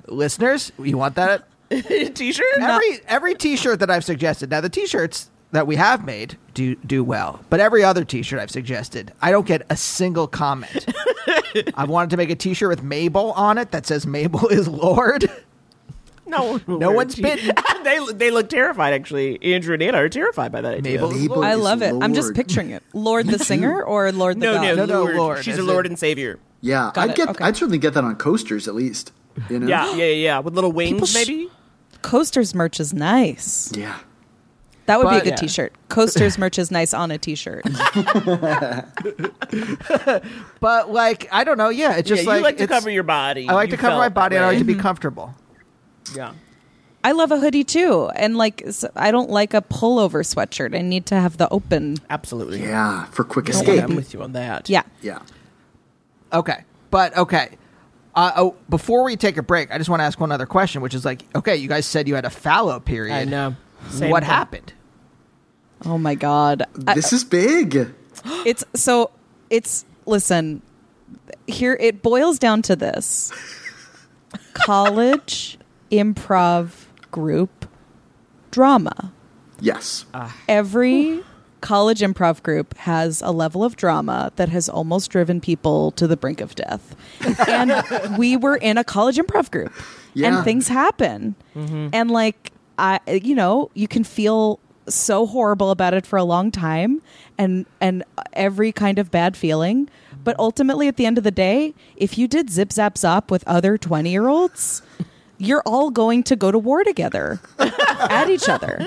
Listeners, you want that? T-shirt. Every every T-shirt that I've suggested. Now the T-shirts that we have made do do well, but every other T-shirt I've suggested, I don't get a single comment. I wanted to make a T-shirt with Mabel on it that says "Mabel is Lord." No, one will No wear one's T- bitten. they they look terrified. Actually, Andrew and Anna are terrified by that idea. Mabel is Mabel Lord. I love it. I'm just picturing it. Lorde the singer or Lord the No, God? no, No, no, Lord. Lord, She's as a Lord in- and Savior. Yeah, Got I'd it, get. okay. I'd certainly get that on coasters at least. You know. Yeah, yeah, yeah, yeah. With little wings, sh- maybe. Coasters merch is nice. Yeah. That would be a good Yeah. T-shirt. Coasters merch is nice on a T-shirt. But like, I don't know. Yeah, it's just yeah, like you like to it's- cover your body. I like You to cover my body. that I like to be comfortable. Yeah. I love a hoodie too, and like I don't like a pullover sweatshirt. I need to have the open. Absolutely. Yeah, for quick Don't escape. I'm with you on that. Yeah. Yeah. Okay, but okay. Uh, oh, before we take a break, I just want to ask one other question, which is like, okay, you guys said you had a fallow period. I know. Same what thing. happened? Oh my god. I- This is big. it's so it's listen here it boils down to this college improv group drama Yes. Ah. every college improv group has a level of drama that has almost driven people to the brink of death and we were in a college improv group Yeah. and things happen mm-hmm. and like i you know you can feel so horrible about it for a long time and and every kind of bad feeling but ultimately at the end of the day if you did zip zap zop with other 20 year olds you're all going to go to war together at each other.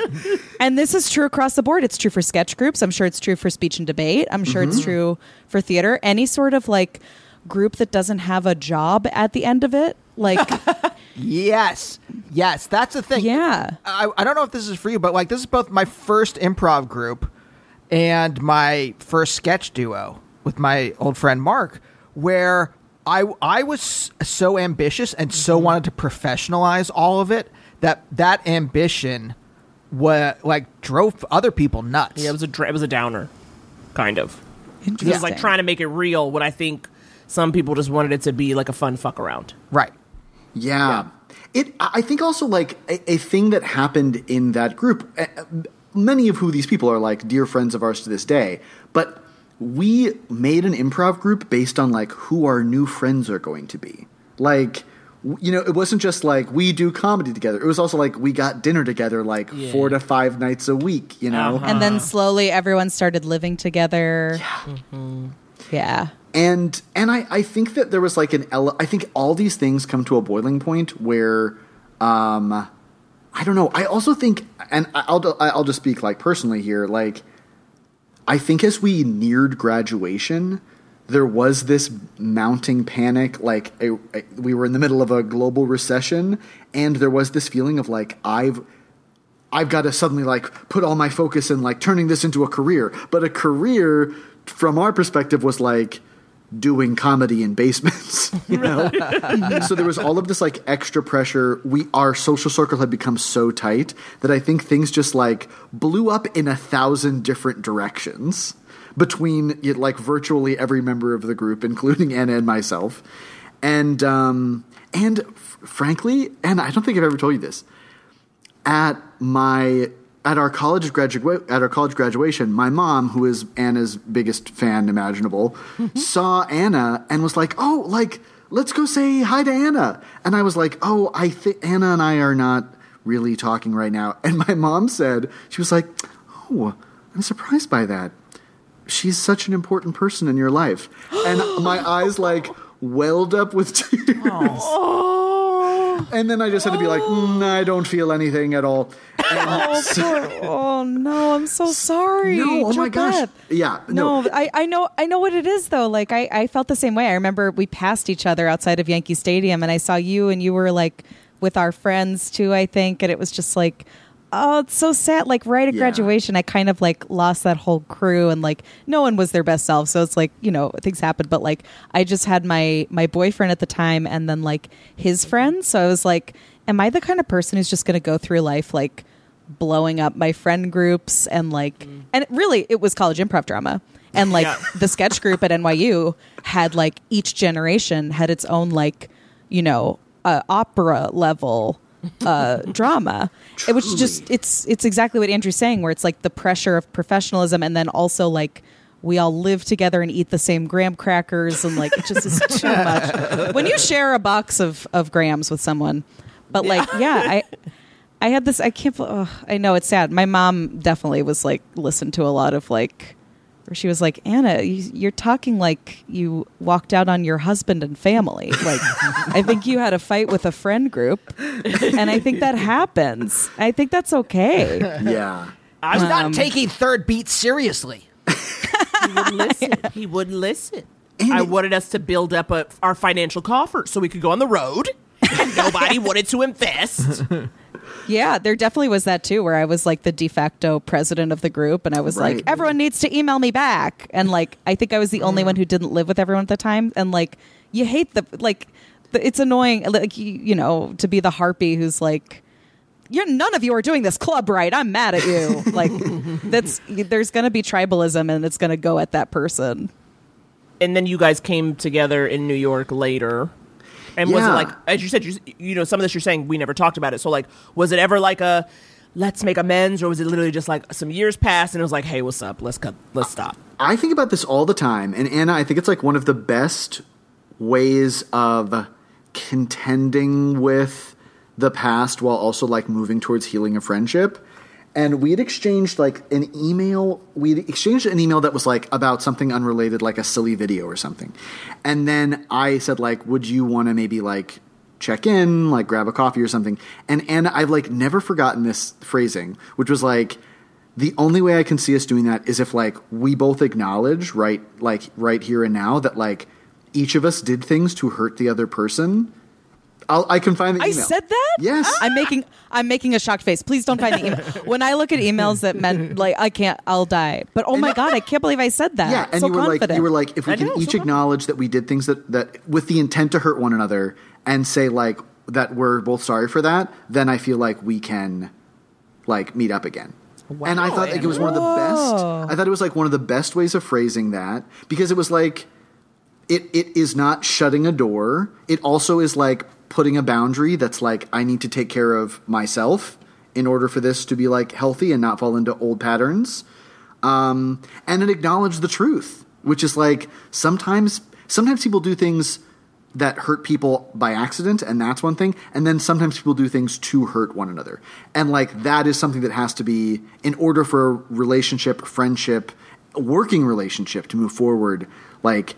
And this is true across the board. It's true for sketch groups. I'm sure it's true for speech and debate. I'm sure it's mm-hmm. true for theater. Any sort of like group that doesn't have a job at the end of it, like Yes, yes, that's the thing. Yeah. I, I don't know if this is for you, but like this is both my first improv group and my first sketch duo with my old friend Mark, where I I was so ambitious and so Mm-hmm. wanted to professionalize all of it that that ambition was like drove other people nuts. Yeah, it was a dra- it was a downer, kind of. It was like trying to make it real. What I think some people just wanted it to be like a fun fuck around. right. Yeah. It. I think also like a, a thing that happened in that group. Many of who these people are like dear friends of ours to this day, but we made an improv group based on like who our new friends are going to be. Like, you know, it wasn't just like we do comedy together. It was also like we got dinner together like four to five nights a week. You know, uh-huh. and then slowly everyone started living together. Yeah. Mm-hmm. Yeah. And and I, I think that there was like an ele- I think all these things come to a boiling point where um I don't know I also think and I'll I'll just speak like personally here like I think as we neared graduation there was this mounting panic like a, a- we were in the middle of a global recession and there was this feeling of like I've I've got to suddenly like put all my focus in like turning this into a career. But a career from our perspective was like doing comedy in basements, you know? so there was all of this like extra pressure. We our social circle had become so tight that I think things just like blew up in a thousand different directions between like virtually every member of the group, including Anna and myself. And um and f- frankly, and I don't think I've ever told you this at my at our college graduate at our college graduation, my mom, who is Anna's biggest fan imaginable, mm-hmm. saw Anna and was like, "Oh, like let's go say hi to Anna." And I was like, "Oh, I think Anna and I are not really talking right now. And my mom said, she was like, Oh, I'm surprised by that. She's such an important person in your life. And my eyes like welled up with tears. And then I just had to be like, mm, I don't feel anything at all. Oh, so- oh no, I'm so sorry. no, oh my gosh. Yeah, no. No, I, I know I know what it is though. Like I, I felt the same way. I remember we passed each other outside of Yankee Stadium and I saw you and you were like with our friends too, I think, and it was just like Oh, it's so sad. Like right at Yeah. graduation, I kind of like lost that whole crew and like no one was their best self. So it's like, you know, things happen. But like I just had my my boyfriend at the time and then like his friends. So I was like, am I the kind of person who's just gonna go through life like blowing up my friend groups and like and really it was college improv drama and like Yeah. the sketch group at NYU had like each generation had its own like you know uh, opera level uh drama it was just it's it's exactly what Andrew's saying where it's like the pressure of professionalism and then also like we all live together and eat the same graham crackers and like it just is too much when you share a box of of grams with someone but like yeah i I had this. I can't. ugh, I know it's sad. My mom definitely was like listened to a lot of like, where she was like, Anna, you, you're talking like you walked out on your husband and family. Like, I think you had a fight with a friend group, and I think that happens. I think that's okay. yeah. I'm He's not Um, taking third beat seriously. He wouldn't listen. He wouldn't listen. I wanted us to build up a, our financial coffers so we could go on the road. And nobody wanted to invest. Yeah, there definitely was that too, where I was like the de facto president of the group, and I was Right. like, everyone needs to email me back, and like I think I was the only one who didn't live with everyone at the time, and like you hate the like, the, it's annoying, like you, you know, to be the harpy who's like. You're none of you are doing this club right. I'm mad at you. Like that's there's going to be tribalism and it's going to go at that person. And then you guys came together in New York later. And was it like, as you said, you, you know, some of this you're saying we never talked about it. So, like, was it ever like a let's make amends, or was it literally just like some years passed and it was like, hey, what's up? Let's cut, let's stop. I think about this all the time, and Anna, I think it's like one of the best ways of contending with the past while also like moving towards healing a friendship. And we had exchanged like an email. We exchanged an email that was like about something unrelated, like a silly video or something. And then I said like, "Would you want to maybe like check in, like grab a coffee or something?" And Anna, I've like never forgotten this phrasing, which was like, the only way I can see us doing that is if like we both acknowledge right like right here and now that like each of us did things to hurt the other person. I'll, I can find the email. I said that. Yes. I'm making I'm making a shocked face. Please don't find the email. when I look at emails that meant like I can't, I'll die. But oh my god, I can't believe I said that. yeah, and so you were confident. like you were like if we I can know, each so acknowledge that we did things that that with the intent to hurt one another and say like that we're both sorry for that, then I feel like we can like meet up again. Wow, and I thought like it was one of the best. I thought it was like one of the best ways of phrasing that because it was like it it is not shutting a door. It also is like putting a boundary that's like I need to take care of myself in order for this to be like healthy and not fall into old patterns. Um, and it acknowledged the truth, which is like sometimes sometimes people do things that hurt people by accident, and that's one thing. And then sometimes people do things to hurt one another, and like that is something that has to be in order for a relationship, friendship, working relationship to move forward. Like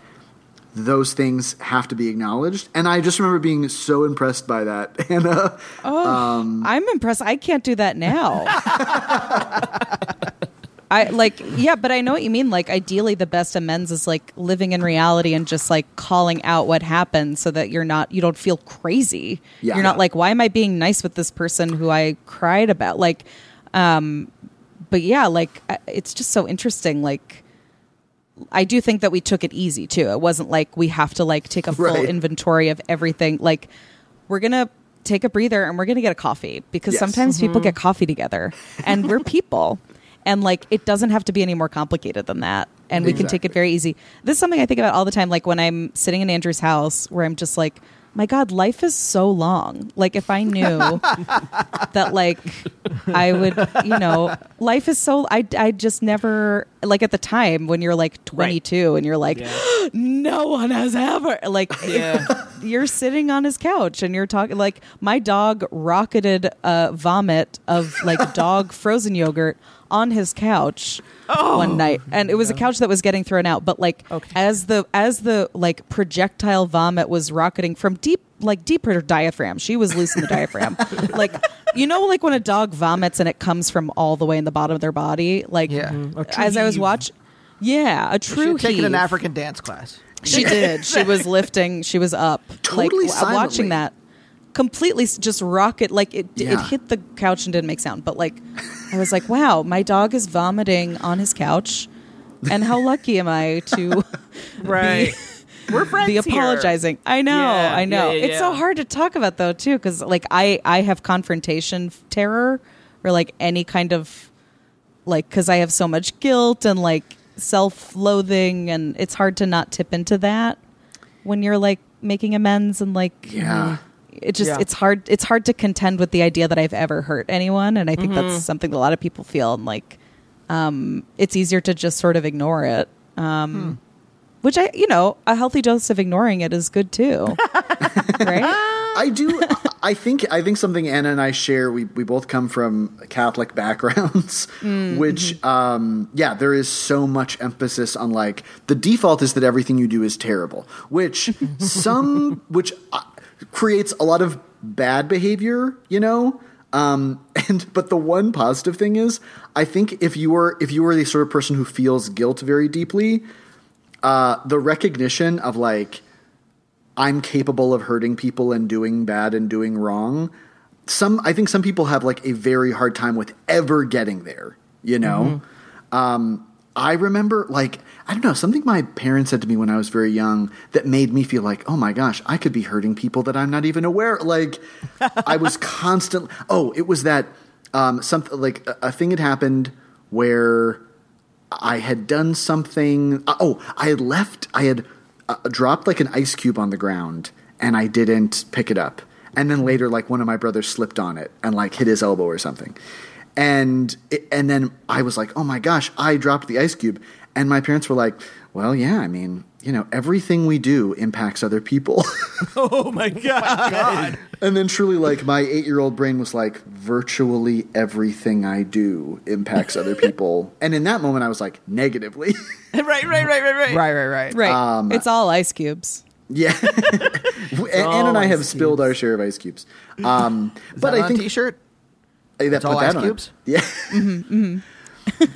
those things have to be acknowledged. And I just remember being so impressed by that. And uh, I'm impressed. I can't do that now. I like yeah, but I know what you mean. Like ideally the best amends is like living in reality and just like calling out what happened so that you're not you don't feel crazy. Yeah. You're not like, why am I being nice with this person who I cried about? Like um but yeah, like it's just so interesting like I do think that we took it easy too. It wasn't like we have to like take a full Right. inventory of everything. Like we're gonna take a breather and we're gonna get a coffee because Yes. sometimes mm-hmm. people get coffee together and we're people. And like it doesn't have to be any more complicated than that. And we can take it very easy. This is something I think about all the time. Like when I'm sitting in Andrew's house where I'm just like my God, life is so long. Like if I knew that like I would, you know, life is so I I just never like at the time when you're like 22 and you're like no one has ever like you're sitting on his couch and you're talking like my dog rocketed a vomit of like dog frozen yogurt on his couch one oh. night and it was a couch that was getting thrown out but like as the as the like projectile vomit was rocketing from deep like deeper diaphragm she was loose in the diaphragm like you know like when a dog vomits and it comes from all the way in the bottom of their body like Yeah. Mm-hmm. A true as i was watching yeah a true had taken an. African dance class. She did. She was lifting. She was up. Totally like, w- watching that completely s- just rocket like it it hit the couch and didn't make sound but like i was like wow my dog is vomiting on his couch and how lucky am i to Right. We're friends be here. apologizing i know Yeah, i know yeah, yeah, it's so hard to talk about though too because like i i have confrontation terror or like any kind of like because i have so much guilt and like self-loathing and it's hard to not tip into that when you're like making amends and like Yeah. It just Yeah. it's hard it's hard to contend with the idea that i've ever hurt anyone and i think Mm-hmm. that's something that a lot of people feel and like um it's easier to just sort of ignore it um Hmm. which i you know a healthy dose of ignoring it is good too right I do. I think. I think something Anna and I share. We we both come from Catholic backgrounds, which, um, yeah, there is so much emphasis on like the default is that everything you do is terrible, which some which uh, creates a lot of bad behavior. You know. Um, and but the one positive thing is, I think if you were if you were the sort of person who feels guilt very deeply, uh, the recognition of like I'm capable of hurting people and doing bad and doing wrong. Some I think some people have like a very hard time with ever getting there, you know? Um I remember like I don't know, something my parents said to me when I was very young that made me feel like, "Oh my gosh, I could be hurting people that I'm not even aware." Like I was constantly, Oh, it was that um something like a, a thing had happened where I had done something. Uh, oh, I had left. I had uh, dropped like an ice cube on the ground, and I didn't pick it up. And then later, like one of my brothers slipped on it and like hit his elbow or something. And it, and then I was like, oh my gosh, I dropped the ice cube. And my parents were like, well, yeah, I mean, you know, everything we do impacts other people. Oh my god. and then truly, like my eight year old brain was like, virtually everything I do impacts other people. And in that moment, I was like, negatively. right, right, right, right, right. Right, right, right. right Um, it's all ice cubes Yeah, Anne and I have spilled our share of ice cubes. Um, Is but that I on think a t-shirt. Hey, that, It's all put that ice on it. cubes? Yeah,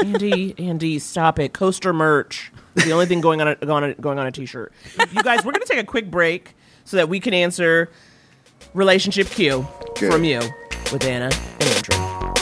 Andy, Andy, stop it. Coaster merch. The only thing going on a, going on a, going on a t-shirt. You guys, we're going to take a quick break so that we can answer relationship Q Good. from you with Anna and Andrew.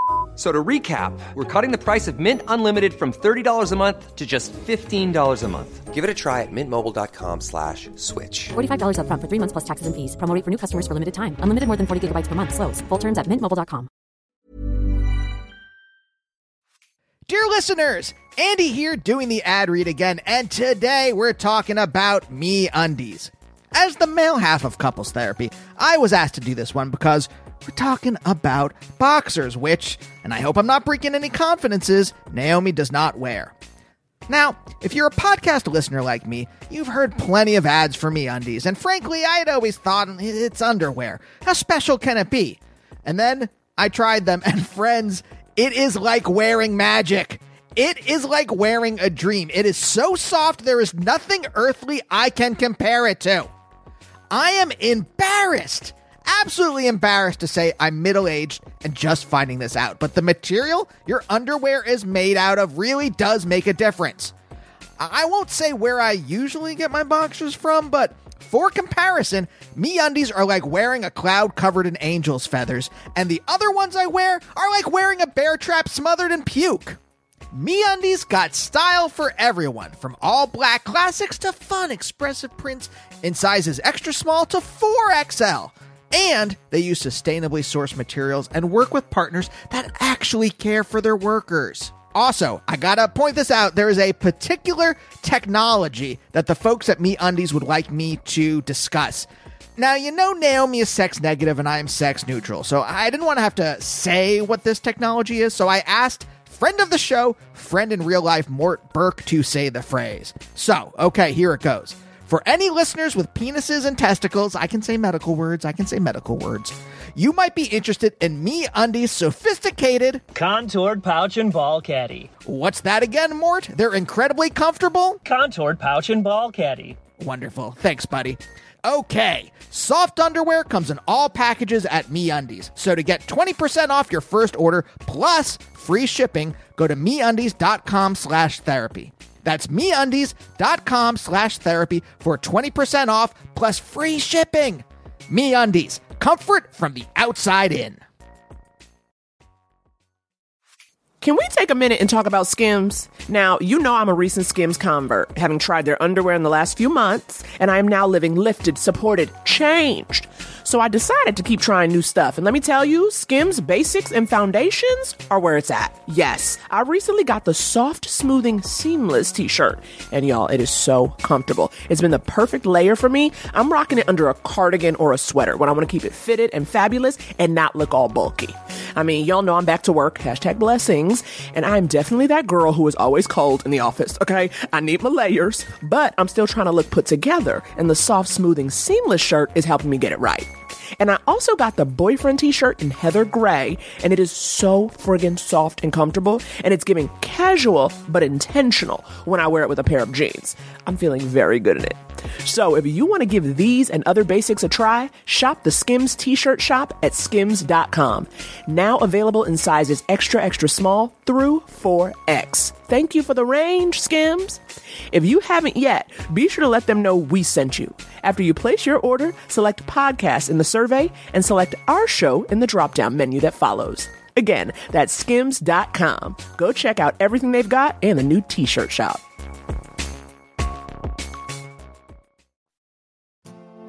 F- So to recap, we're cutting the price of Mint Unlimited from $30 a month to just $15 a month. Give it a try at mintmobile.com slash switch. $45 upfront for three months plus taxes and fees. Promo for new customers for limited time. Unlimited more than 40 gigabytes per month. Slows. Full terms at mintmobile.com. Dear listeners, Andy here doing the ad read again, and today we're talking about MeUndies. As the male half of couples therapy, I was asked to do this one because we're talking about boxers, which, and I hope I'm not breaking any confidences, Naomi does not wear. Now, if you're a podcast listener like me, you've heard plenty of ads for MeUndies, and frankly, I'd always thought it's underwear. How special can it be? And then I tried them, and friends, it is like wearing magic. It is like wearing a dream. It is so soft, there is nothing earthly I can compare it to. I am embarrassed, absolutely embarrassed to say I'm middle aged and just finding this out. But the material your underwear is made out of really does make a difference. I won't say where I usually get my boxers from, but for comparison, MeUndies are like wearing a cloud covered in angel's feathers, and the other ones I wear are like wearing a bear trap smothered in puke. MeUndies got style for everyone, from all black classics to fun expressive prints in sizes extra small to 4XL. And they use sustainably sourced materials and work with partners that actually care for their workers. Also, I gotta point this out there is a particular technology that the folks at MeUndies would like me to discuss. Now, you know Naomi is sex negative and I am sex neutral, so I didn't want to have to say what this technology is, so I asked friend of the show, friend in real life Mort Burke to say the phrase. So, okay, here it goes. For any listeners with penises and testicles, I can say medical words, I can say medical words. You might be interested in MeUndies sophisticated contoured pouch and ball caddy. What's that again, Mort? They're incredibly comfortable? Contoured pouch and ball caddy. Wonderful. Thanks, buddy. Okay, soft underwear comes in all packages at MeUndies. So to get 20% off your first order plus free shipping, go to MeUndies.com slash therapy. That's MeUndies.com slash therapy for 20% off plus free shipping. MeUndies, comfort from the outside in. Can we take a minute and talk about Skims? Now, you know I'm a recent Skims convert, having tried their underwear in the last few months, and I am now living lifted, supported, changed. So I decided to keep trying new stuff. And let me tell you, Skims basics and foundations are where it's at. Yes, I recently got the soft, smoothing, seamless t shirt. And y'all, it is so comfortable. It's been the perfect layer for me. I'm rocking it under a cardigan or a sweater when I want to keep it fitted and fabulous and not look all bulky. I mean, y'all know I'm back to work, hashtag blessings, and I'm definitely that girl who is always cold in the office, okay? I need my layers, but I'm still trying to look put together, and the soft, smoothing, seamless shirt is helping me get it right. And I also got the boyfriend t shirt in heather gray, and it is so friggin' soft and comfortable, and it's giving casual but intentional when I wear it with a pair of jeans. I'm feeling very good in it. So if you want to give these and other basics a try, shop the Skims t shirt shop at skims.com. Now available in sizes extra, extra small through 4X. Thank you for the range, Skims. If you haven't yet, be sure to let them know we sent you. After you place your order, select podcast in the survey and select our show in the drop down menu that follows. Again, that's skims.com. Go check out everything they've got and the new t shirt shop.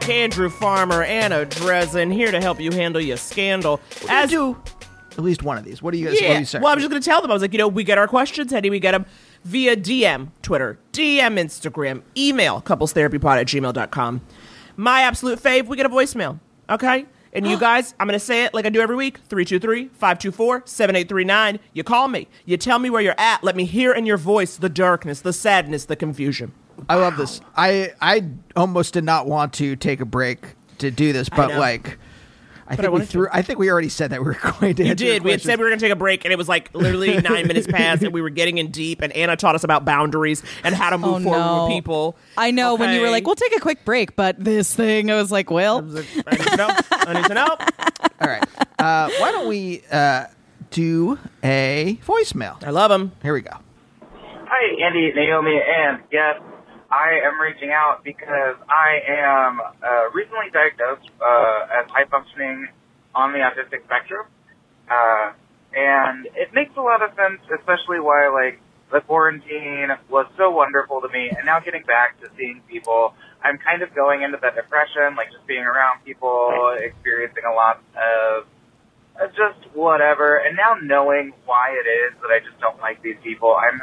Back. Andrew Farmer, and Anna Drezen, here to help you handle your scandal. As do at least one of these. What do you guys? Yeah. you? Well, I was just going to tell them. I was like, you know, we get our questions. Do we get them? Via DM, Twitter, DM, Instagram, email, couplestherapypod at gmail.com. My absolute fave, we get a voicemail. Okay? And you guys, I'm going to say it like I do every week 323 524 7839. You call me. You tell me where you're at. Let me hear in your voice the darkness, the sadness, the confusion. I love this. I I almost did not want to take a break to do this, but know. like, I I think we wanted threw. I think we already said that we were going to. You did. We had said we were going to take a break, and it was like literally nine minutes past, and we were getting in deep. And Anna taught us about boundaries and how to move Oh, forward no. with people. I know when you were like, "We'll take a quick break," but this thing, I was like, "Well, I need to know. I need to know. All right. Uh, why don't we uh, do a voicemail? I love them. Here we go. Hi, Andy, Naomi, and yes, I am reaching out because I am uh, recently diagnosed uh, as high functioning on the autistic spectrum, uh, and it makes a lot of sense, especially why like the quarantine was so wonderful to me, and now getting back to seeing people, I'm kind of going into that depression, like just being around people, experiencing a lot of uh, just whatever, and now knowing why it is that I just don't like these people, I'm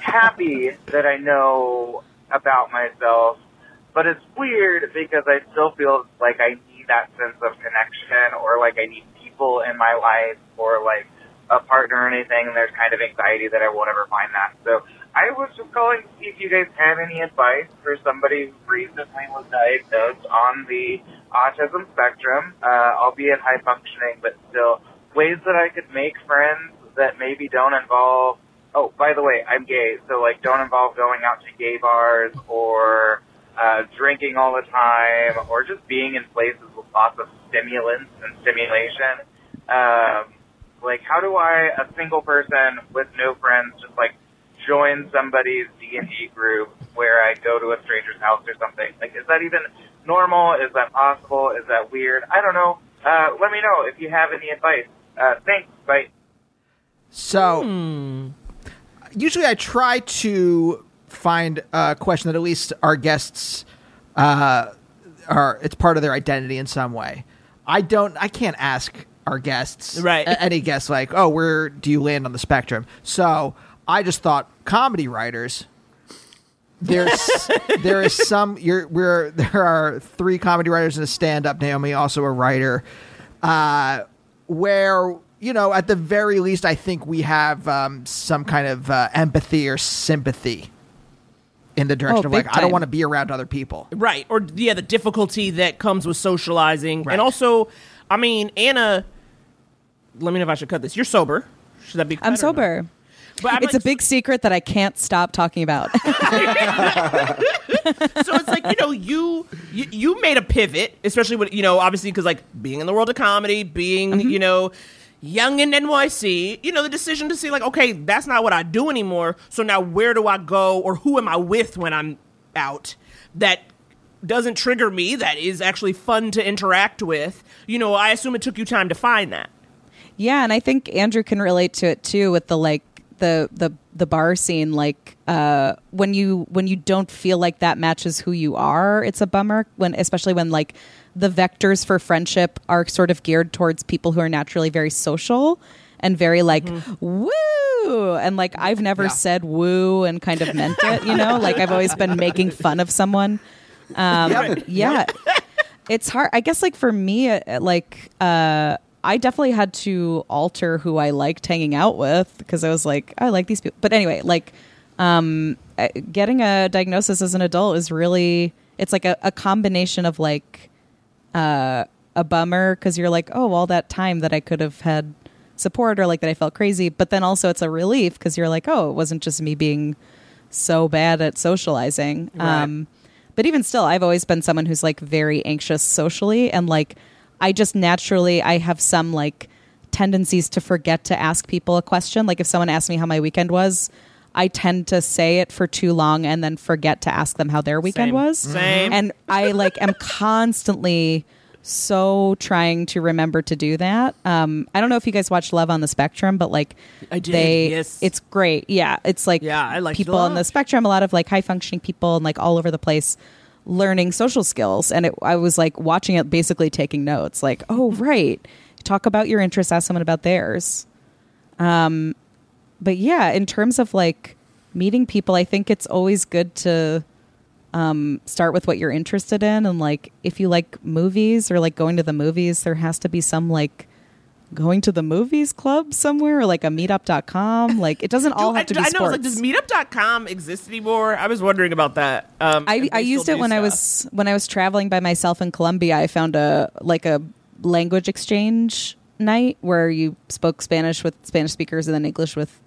happy that I know about myself, but it's weird because I still feel like I need that sense of connection or like I need people in my life or like a partner or anything, and there's kind of anxiety that I won't ever find that. So I was just calling to see if you guys had any advice for somebody who recently was diagnosed on the autism spectrum, uh, albeit high functioning, but still ways that I could make friends that maybe don't involve. Oh, by the way, I'm gay, so like don't involve going out to gay bars or uh, drinking all the time or just being in places with lots of stimulants and stimulation. Um, like, how do I, a single person with no friends, just like join somebody's D and D group where I go to a stranger's house or something? Like, is that even normal? Is that possible? Is that weird? I don't know. Uh, let me know if you have any advice. Uh, thanks. Bye. So, Hmm. Usually I try to find a question that at least our guests uh, are. It's part of their identity in some way. I don't. I can't ask our guests, Right. Any guest like, oh, where do you land on the spectrum? So I just thought comedy writers. There's there is some you're we're there are three comedy writers and a stand up Naomi also a writer uh where you know at the very least I think we have um some kind of uh, empathy or sympathy in the direction Oh, of like big I don't want to be around other people. Right. Or yeah, the difficulty that comes with socializing. Right. And also, I mean, Anna let me know if I should cut this. You're sober. Should that be I'm sober. But I'm it's a big secret that I can't stop talking about. so it's like you know you, you you made a pivot especially when you know obviously because like being in the world of comedy being Mm-hmm. you know young in nyc you know the decision to see like okay that's not what i do anymore. So now where do i go or who am i with when i'm out? That doesn't trigger me that is actually fun to interact with. You know i assume it took you time to find that. Yeah, and I think Andrew can relate to it too with the like the the the bar scene. Like uh when you when you don't feel like that matches who you are, it's a bummer when especially when like the vectors for friendship are sort of geared towards people who are naturally very social and very like woo and like I've never said woo and kind of meant it, you know? Like I've always been making fun of someone. Um Yep. yeah. It's hard. I guess like for me uh, like uh I definitely had to alter who I liked hanging out with because I was like, I like these people. But anyway, like, um, uh, getting a diagnosis as an adult is really, it's like a, a combination of like, uh, a bummer because you're like, oh, all that time that I could have had support or like that I felt crazy. But then also it's a relief because you're like, oh, it wasn't just me being so bad at socializing. Right. Um, but even still, I've always been someone who's like very anxious socially and like I just naturally I have some like tendencies to forget to ask people a question. Like if someone asks me how my weekend was, I tend to say it for too long and then forget to ask them how their weekend Same. was. Same. And I like am constantly so trying to remember to do that. Um, I don't know if you guys watch Love on the Spectrum, but like I did, they, yes. it's great. Yeah, it's like Yeah, I like people on the spectrum, a lot of like high functioning people, and like all over the place learning social skills. And it, I was like watching it, basically taking notes. Like, oh right, talk about your interests, ask someone about theirs. Um, but yeah, in terms of like meeting people, I think it's always good to um, start with what you're interested in. And like, if you like movies or like going to the movies, there has to be some like going to the movies club somewhere or like a meetup.com. Like, it doesn't all I, have to be I know sports. like does meetup.com exist anymore i was wondering about that um I, I used it when I was when I was traveling by myself in Colombia. I found a like a language exchange night where you spoke Spanish with Spanish speakers and then English with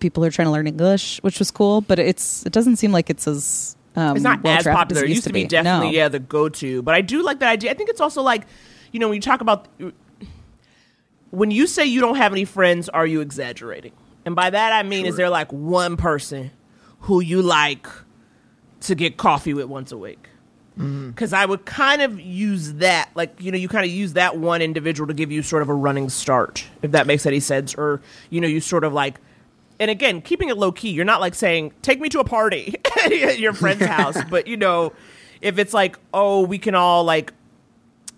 people who are trying to learn English, which was cool. But it's it doesn't seem like it's as um, it's not well as popular. as It used to be, definitely No. yeah the go to, but I do like that idea. I think it's also like, you know, when you talk about when you say you don't have any friends, are you exaggerating? And by that I mean, is there like one person who you like to get coffee with once a week? Because I would kind of use that, like you know, you kind of use that one individual to give you sort of a running start, if that makes any sense, or you know, you sort of like and again, keeping it low key, you're not like saying, take me to a party at your friend's house. But, you know, if it's like, oh, we can all like,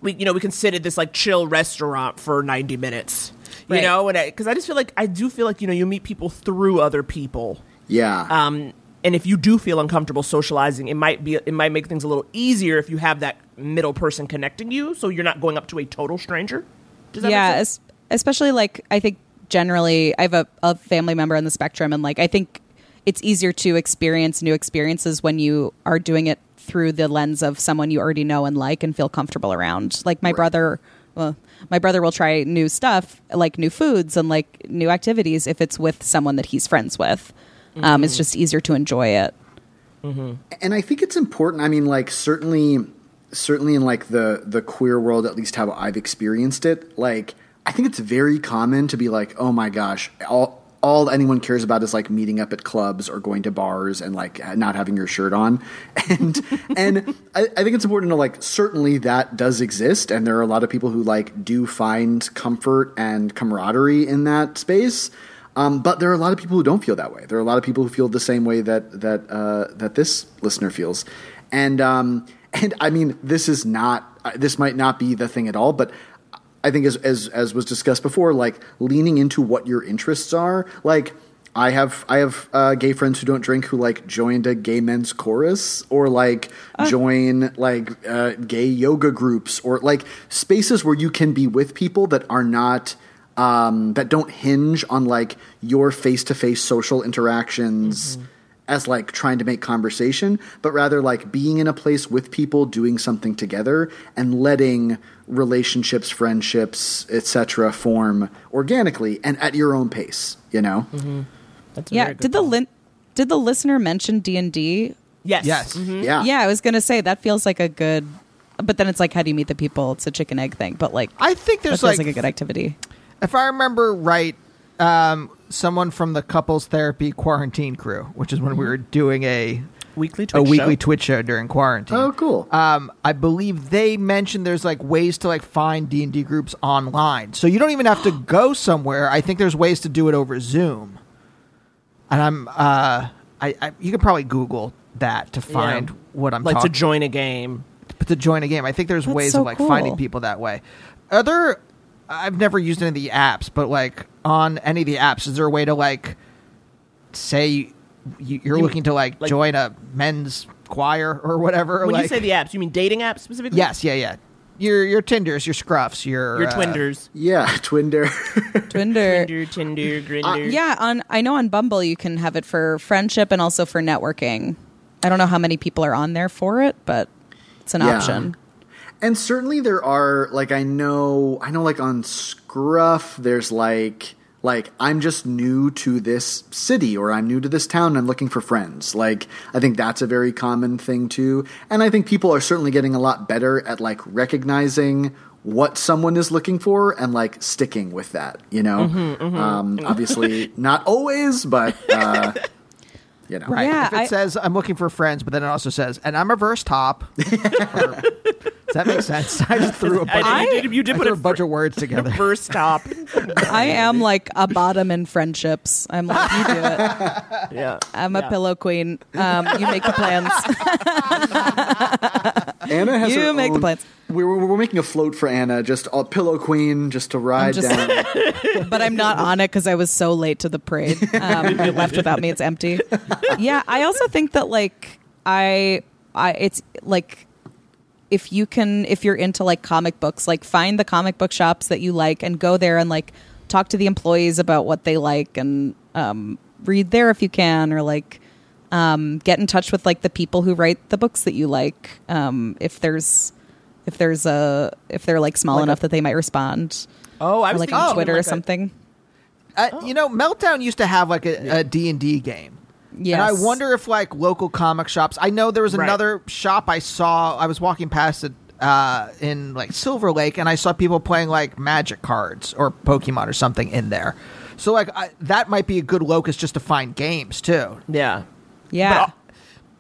we, you know, we can sit at this like chill restaurant for 90 minutes, you Right. know, and because I, just feel like, I do feel like, you know, you meet people through other people. Yeah. Um, and if you do feel uncomfortable socializing, it might be it might make things a little easier if you have that middle person connecting you, so you're not going up to a total stranger. Does that yeah, make sense? es- especially like I think generally I have a, a family member on the spectrum, and like I think it's easier to experience new experiences when you are doing it through the lens of someone you already know and like and feel comfortable around. Like my brother, well, my brother will try new stuff, like new foods and like new activities if it's with someone that he's friends with. Um, it's Mhm. just easier to enjoy it. and I think it's important. I mean, like certainly, certainly in like the the queer world, at least how I've experienced it. Like, I think it's very common to be like, oh my gosh, all all anyone cares about is like meeting up at clubs or going to bars and like not having your shirt on. And and I, I think it's important to like certainly that does exist, and there are a lot of people who like do find comfort and camaraderie in that space. Um, but there are a lot of people who don't feel that way. There are a lot of people who feel the same way that that uh, that this listener feels, and um, and I mean, this is not uh, this might not be the thing at all, but I think as as as was discussed before, like leaning into what your interests are, like. I have I have uh, gay friends who don't drink who like joined a gay men's chorus or like join like uh, gay yoga groups or like spaces where you can be with people that are not um, that don't hinge on like your face to face social interactions as like trying to make conversation, but rather like being in a place with people doing something together and letting relationships, friendships, etc. form organically and at your own pace. You know. Mm-hmm. That's a yeah. Did the lin- did the listener mention D and D? Yes. Yes. Mhm. Yeah. Yeah, I was gonna say that feels like a good, but then it's like, how do you meet the people? It's a chicken egg thing. But like, I think there's that feels like- like a good activity. If I remember right, um, someone from the couples therapy quarantine crew, which is when we were doing a weekly a Twitch weekly show. Twitch show during quarantine. Oh, cool. Um, I believe they mentioned there's like ways to like find D and D groups online, so you don't even have to go somewhere. I think there's ways to do it over Zoom, and I'm uh, I, I you can probably Google that to find Yeah. what I'm like to join a game. but to join a game. I think there's That's ways so of like cool. finding people that way. Other. I've never used any of the apps, but like on any of the apps, is there a way to like say you, you're You- looking to like, like- join a men's choir or whatever? When like, you say the apps, you mean dating apps specifically? yes, yeah, yeah. Your your Tinders, your Scruffs, your Your uh, Twinders. Yeah, Twinder. Twinder. Tinder, Tinder, Grindr. Uh, yeah, on I know on Bumble you can have it for friendship and also for networking. I don't know how many people are on there for it, but it's an Yeah. option. And certainly there are like I know I know like on Scruff there's like like I'm just new to this city or I'm new to this town and I'm looking for friends. Like I think that's a very common thing too. And I think people are certainly getting a lot better at like recognizing what someone is looking for and like sticking with that, you know? Mhm, mhm. Um, obviously not always, but uh, you know. Right. Yeah, if it I- says I'm looking for friends, but then it also says, and I'm a verse top. Or- does that make sense? I just threw a bunch, I- you did- you did I put threw a a bunch of words together. First top. I am like a bottom in friendships. I'm like, you do it. yeah. I'm a pillow queen. Um, you make the plans. Anna has You her make the own- we're we're making a float for Anna, just a pillow queen, just to ride just- down. but I'm not on it because I was so late to the parade. Um, you left without me; it's empty. Yeah, I also think that like I, I, it's like if you can, if you're into like comic books, like find the comic book shops that you like and go there and like talk to the employees about what they like and um, read there if you can, or like um, get in touch with like the people who write the books that you like. Um, if there's if there's a if they're like small Like a- enough that they might respond. Oh, I Or, was like thinking on even Twitter or like a- something. Uh, You know, Meltdown used to have like a, a D&D game. Yes. And I wonder if like local comic shops. I know there was Right. another shop I saw. I was walking past it uh, in like Silver Lake, and I saw people playing like Magic cards or Pokemon or something in there. So like I, that might be a good locus just to find games too. Yeah. Yeah. But,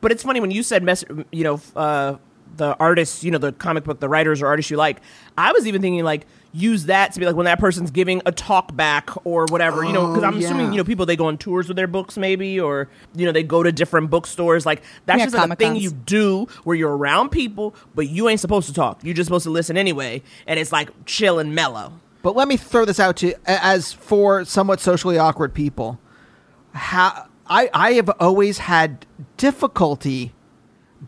but it's funny when you said, mess, you know, uh, the artists, you know, the comic book, the writers or artists you like. I was even thinking like use that to be like when that person's giving a talk back or whatever, you know, because Oh, I'm assuming you know people they go on tours with their books maybe or you know they go to different bookstores. Like that's Yeah, just like a thing you do where you're around people, but you ain't supposed to talk. You're just supposed to listen anyway, and it's like chill and mellow. But let me throw this out to you as for somewhat socially awkward people. How I I have always had difficulty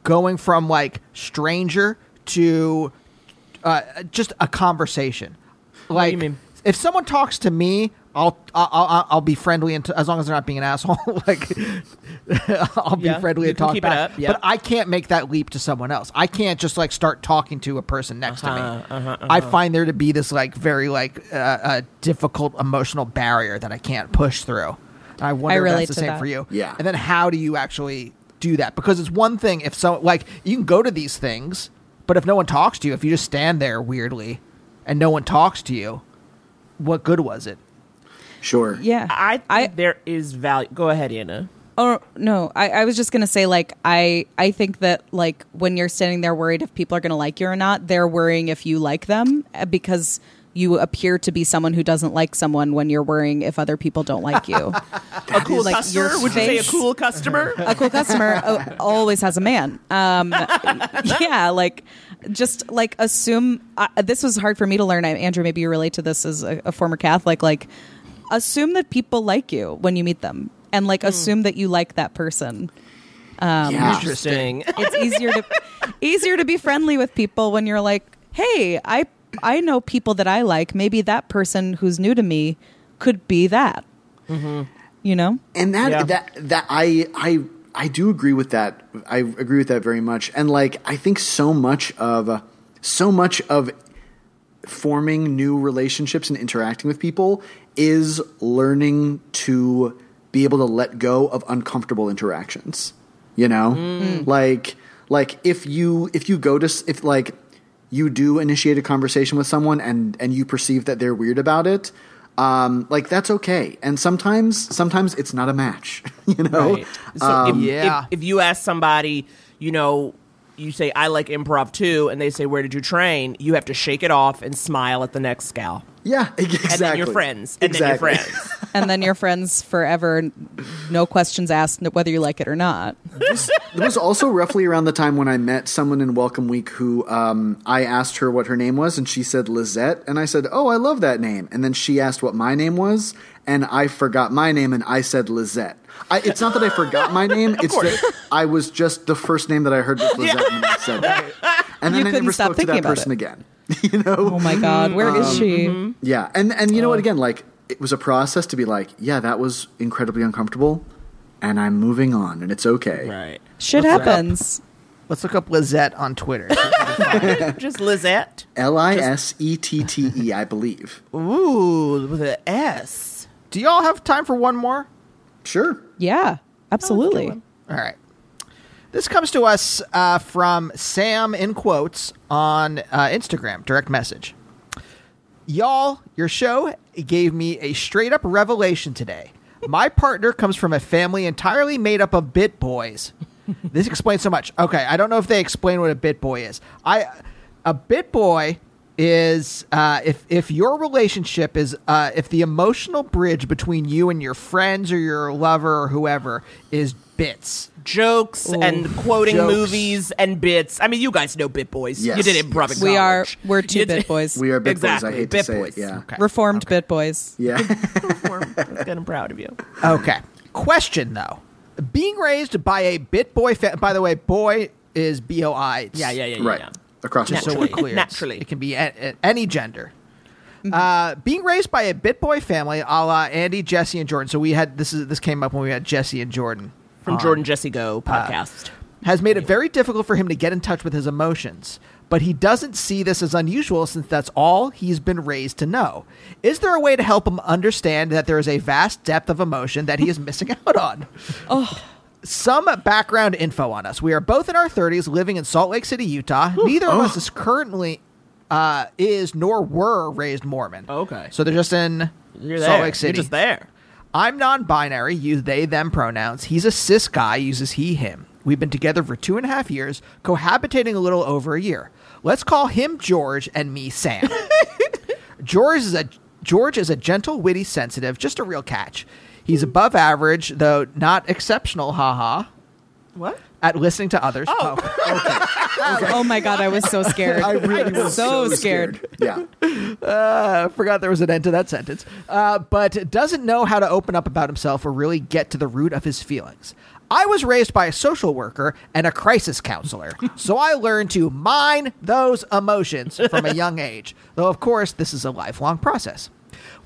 going from like stranger to uh, just a conversation. Like, do you mean? if someone talks to me, I'll I'll, I'll, I'll be friendly and as long as they're not being an asshole. like, I'll be Yeah, friendly you and talk keep it back. up, yeah. But I can't make that leap to someone else. I can't just like start talking to a person next to me. Uh-huh, uh-huh, I uh-huh. find there to be this like very like uh, uh, difficult emotional barrier that I can't push through. And I wonder if that's the same that. for you. Yeah. And then how do you actually do that? Because it's one thing if so like you can go to these things, but if no one talks to you, if you just stand there weirdly and no one talks to you, what good was it? Sure. Yeah. I think there is value. Go ahead, Anna. Oh no, I, I was just gonna say like I I think that like when you're standing there worried if people are gonna like you or not, they're worrying if you like them uh, because you appear to be someone who doesn't like someone when you're worrying if other people don't like you. A cool Like, customer? Would you say a cool customer? a cool customer uh, always has a man. Um, yeah, like just like assume. Uh, this was hard for me to learn. I, Andrew, maybe you relate to this as a, a former Catholic. Like, assume that people like you when you meet them, and like assume that you like that person. Um, Yeah. Interesting. It's easier to easier to be friendly with people when you're like, hey, I I know people that I like. Maybe that person who's new to me could be that. Mm-hmm. You know. and that Yeah. that that I I I do agree with that. I agree with that very much. And like I think so much of so much of forming new relationships and interacting with people is learning to be able to let go of uncomfortable interactions. You know? Mm. Like like if you if you go to s- if like you do initiate a conversation with someone and and you perceive that they're weird about it um, like that's okay and sometimes sometimes it's not a match you know Right. So Um, if, yeah. if, if you ask somebody, you know, you say, I like improv too, and they say, Where did you train? You have to shake it off and smile at the next scal. yeah exactly And then you're friends. And exactly. then you're friends. and then you're friends forever, no questions asked whether you like it or not. it was also roughly around the time when I met someone in Welcome Week who um, I asked her what her name was, and she said Lizette, and I said, "Oh, I love that name." And then she asked what my name was, and I forgot my name, and I said Lizette. I, it's not that I forgot my name; it's that I was just the first name that I heard was Lizette, and I said it. And then You I couldn't never stop spoke to thinking that about person it. again. you know? Oh my God, where is um, she? Mm-hmm. Yeah, and and you know what? Oh. Again, like it was a process to be like, yeah, that was incredibly uncomfortable, and I'm moving on, and it's okay. right. Shit happens. Let's look up Lizette on Twitter. Just Lizette. L I S E T T E, I believe. Ooh, with an S. Do y'all have time for one more? Sure. Yeah, absolutely. All right. This comes to us uh, from Sam in quotes on uh, Instagram, direct message. Y'all, your show gave me a straight up revelation today. My partner comes from a family entirely made up of bit boys. This explains so much. Okay, I don't know if they explain what a bit boy is. I a bit boy is uh, if if your relationship is uh, if the emotional bridge between you and your friends or your lover or whoever is bits. Jokes and quoting Jokes. movies and bits. I mean, you guys know bit boys. Yes. You did improv in We are we're two bit boys. We are bit Exactly, boys. I hate bit to say boys. it. Yeah. Okay. Reformed bit boys. Yeah. Good, I'm proud of you. Okay. Question though. Being raised by a bit boy fa- by the way, boy is B O I. Yeah, yeah, yeah, yeah. right. yeah. Across the Just so board. we're clear. Naturally. It can be a- a- any gender. Uh, being raised by a bit boy family, a la Andy, Jesse, and Jordan. So we had this is this came up when we had Jesse and Jordan From on. Jordan Jesse Go podcast. has made it very difficult for him to get in touch with his emotions. But he doesn't see this as unusual since that's all he's been raised to know. Is there a way to help him understand that there is a vast depth of emotion that he is missing out on? Oh, Some background info on us. We are both in our 30s living in Salt Lake City, Utah. Neither of us is currently uh, is nor were raised Mormon. Okay. So they're just in You're Salt there. Lake City. You're just there. I'm non binary, use they, them pronouns. He's a cis guy, uses he, him. We've been together for two and a half years, cohabitating a little over a year. Let's call him George and me Sam. George is a George is a gentle, witty, sensitive, just a real catch. He's above average, though not exceptional, haha. What? at listening to others. Oh. oh my god, I was so scared. I really was so, so scared. Yeah. Uh, forgot there was an end to that sentence. Uh, but doesn't know how to open up about himself or really get to the root of his feelings. I was raised by a social worker and a crisis counselor, so I learned to mine those emotions from a young age. Though, of course, this is a lifelong process.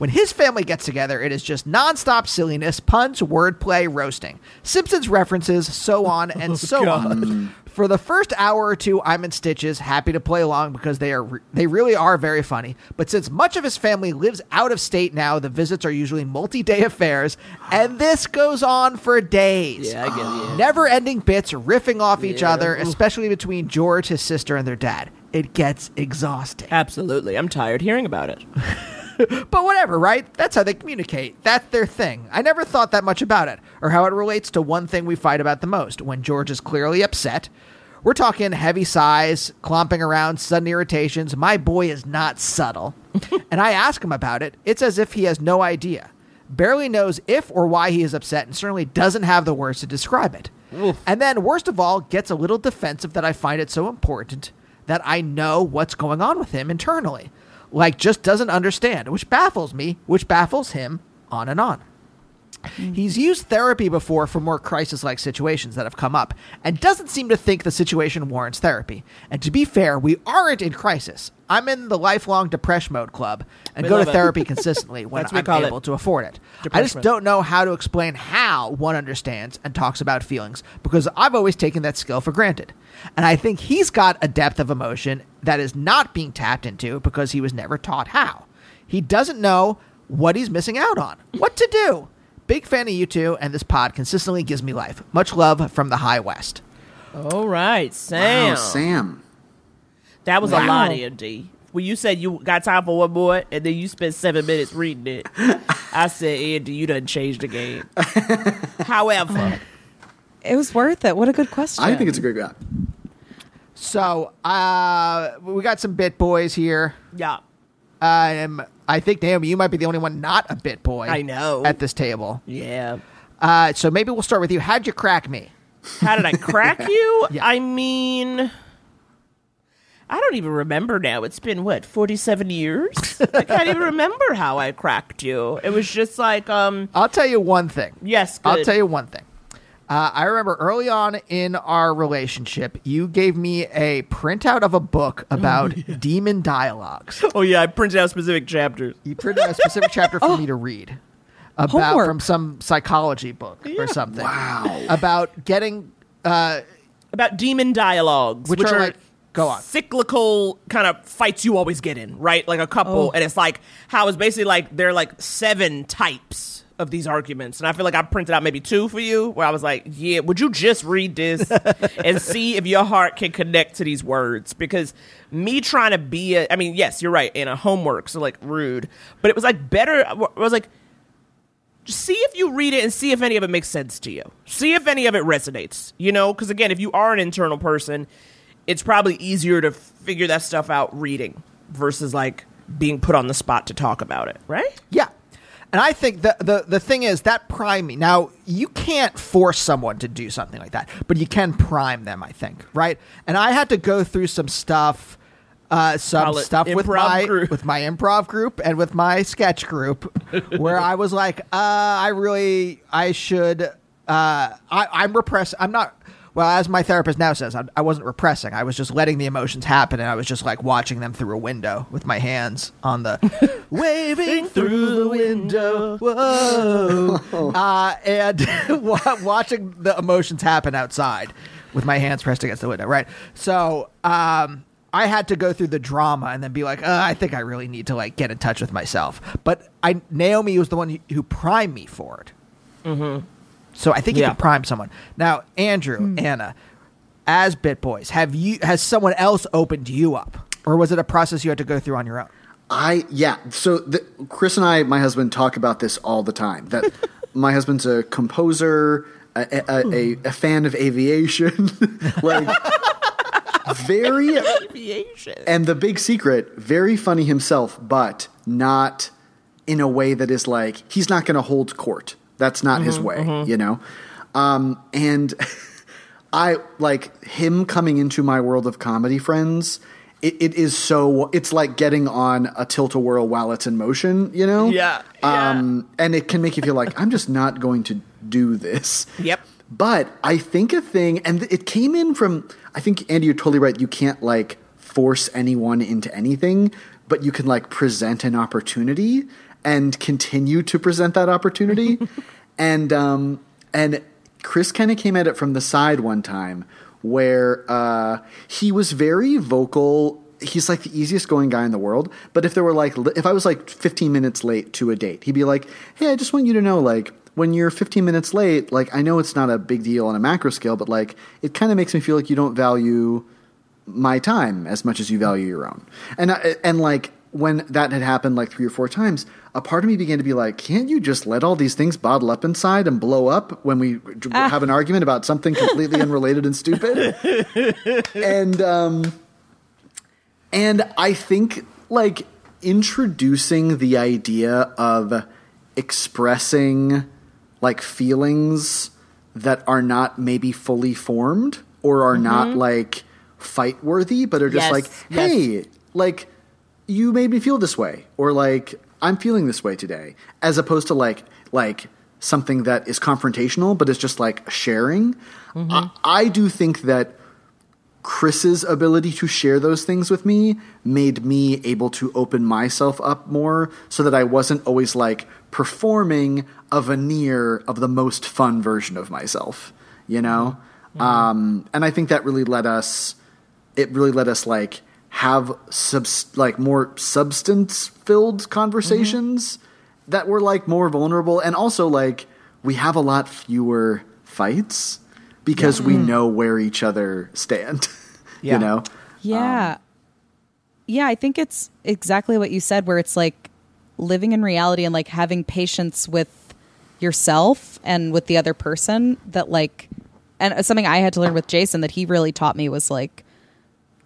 When his family gets together, it is just nonstop silliness, puns, wordplay, roasting, Simpsons references, so on and oh, so on. For the first hour or two, I'm in stitches, happy to play along because they are re- they really are very funny. But since much of his family lives out of state now, the visits are usually multi-day affairs, and this goes on for days. Yeah, I get it. yeah. Never-ending bits riffing off each other, especially between George, his sister, and their dad. It gets exhausting. Absolutely. I'm tired hearing about it. But whatever, right? That's how they communicate. That's their thing. I never thought that much about it, or how it relates to one thing we fight about the most when George is clearly upset. We're talking heavy sighs, clomping around, sudden irritations. My boy is not subtle. and I ask him about it. It's as if he has no idea. Barely knows if or why he is upset, and certainly doesn't have the words to describe it. And then, worst of all, gets a little defensive that I find it so important that I know what's going on with him internally. Like, just doesn't understand, which baffles me, which baffles him, on and on. Mm-hmm. He's used therapy before for more crisis like situations that have come up and doesn't seem to think the situation warrants therapy. And to be fair, we aren't in crisis. I'm in the lifelong depression mode club and We go to it. therapy consistently when I'm call it. able to afford it. I just don't know how to explain how one understands and talks about feelings because I've always taken that skill for granted. And I think he's got a depth of emotion that is not being tapped into because he was never taught how. He doesn't know what he's missing out on, what to do. Big fan of you two, and this pod consistently gives me life. Much love from the High West. All right, Sam. Wow, Sam. That was a Wow. lot, Andy. When you said you got time for one more, and then you spent seven minutes reading it, I said, Andy, you done changed the game. However, It was worth it. What a good question. I think it's a great guy. So, uh, we got some bit boys here. yeah, Um, I think Naomi, you might be the only one not a bit boy. I know. at this table. yeah. Uh, so maybe we'll start with you. How'd you crack me? How did I crack you? Yeah. I mean, I don't even remember now. It's been what forty-seven years. I can't even remember how I cracked you. It was just like, um, I'll tell you one thing. yes, good. I'll tell you one thing. Uh, I remember early on in our relationship, you gave me a printout of a book about demon dialogues. Oh yeah, I printed out specific chapters. You printed out a specific chapter for me to read about Homework. from some psychology book or something. Wow. About getting uh, about demon dialogues, Which are like- go on. cyclical kind of fights you always get in, right? Like a couple, Oh. and it's like how it's basically like there are like seven types of these arguments, and I feel like I printed out maybe two for you, where I was like, yeah, would you just read this and see if your heart can connect to these words? Because me trying to be a, I mean, yes, you're right, in a homework, so like rude, but it was like better. I was like see if you read it and see if any of it makes sense to you. See if any of it resonates, you know? Because again, if you are an internal person, it's probably easier to figure that stuff out reading versus like being put on the spot to talk about it, right? Yeah. And I think the, the the thing is that prime me. Now, you can't force someone to do something like that, but you can prime them, I think, right? And I had to go through some stuff uh, some stuff with my group. with my improv group and with my sketch group where I was like, uh, I really I should uh, I, I'm repressed. I'm not well, as my therapist now says, I, I wasn't repressing. I was just letting the emotions happen, and I was just like watching them through a window with my hands on the waving through the window. Whoa, uh, and watching the emotions happen outside with my hands pressed against the window. Right, so. um I had to go through the drama and then be like, uh, I think I really need to like get in touch with myself. But I Naomi was the one who, who primed me for it. Mm-hmm. So I think you Yeah. can prime someone. Now, Andrew, hmm. Anna, as Bit Boys, have you has someone else opened you up, or was it a process you had to go through on your own? I yeah. So the, Chris and I, my husband, talk about this all the time. That my husband's a composer, a, a, a, a fan of aviation, like very. Aviation. And the big secret, very funny himself, but not in a way that is like he's not going to hold court. That's not his way, you know. Um, and I like him coming into my world of comedy friends. It, it is so. It's like getting on a tilt a whirl while it's in motion. You know. Yeah, Um, and it can make you feel like I'm just not going to do this. Yep. But I think a thing, and it came in from. I think Andy, you're totally right. You can't like force anyone into anything, but you can like present an opportunity and continue to present that opportunity. and um, and Chris kind of came at it from the side one time where uh, he was very vocal. He's like the easiest going guy in the world. But if there were like, if I was like 15 minutes late to a date, he'd be like, "Hey, I just want you to know, like, when you're 15 minutes late, like, I know it's not a big deal on a macro scale, but like, it kind of makes me feel like you don't value my time as much as you value your own." And I, and like when that had happened like three or four times, a part of me began to be like, can't you just let all these things bottle up inside and blow up when we d- have an argument about something completely unrelated and stupid? and um, and I think like introducing the idea of expressing like feelings that are not maybe fully formed or are not Mhm. like fight worthy, but are just Yes, like, yes. hey, like you made me feel this way, or like I'm feeling this way today, as opposed to like like something that is confrontational, but is just like sharing. Mm-hmm. I, I do think that Chris's ability to share those things with me made me able to open myself up more so that I wasn't always like performing a veneer of the most fun version of myself, you know? Mm-hmm. Mm-hmm. Um, and I think that really let us, it really let us like have subs- like more substance filled conversations that were like more vulnerable. And also like we have a lot fewer fights because we Mm. know where each other stand. Yeah. You know? Yeah. yeah, I think it's exactly what you said, where it's like living in reality and like having patience with yourself and with the other person that like and something I had to learn with Jason that he really taught me was like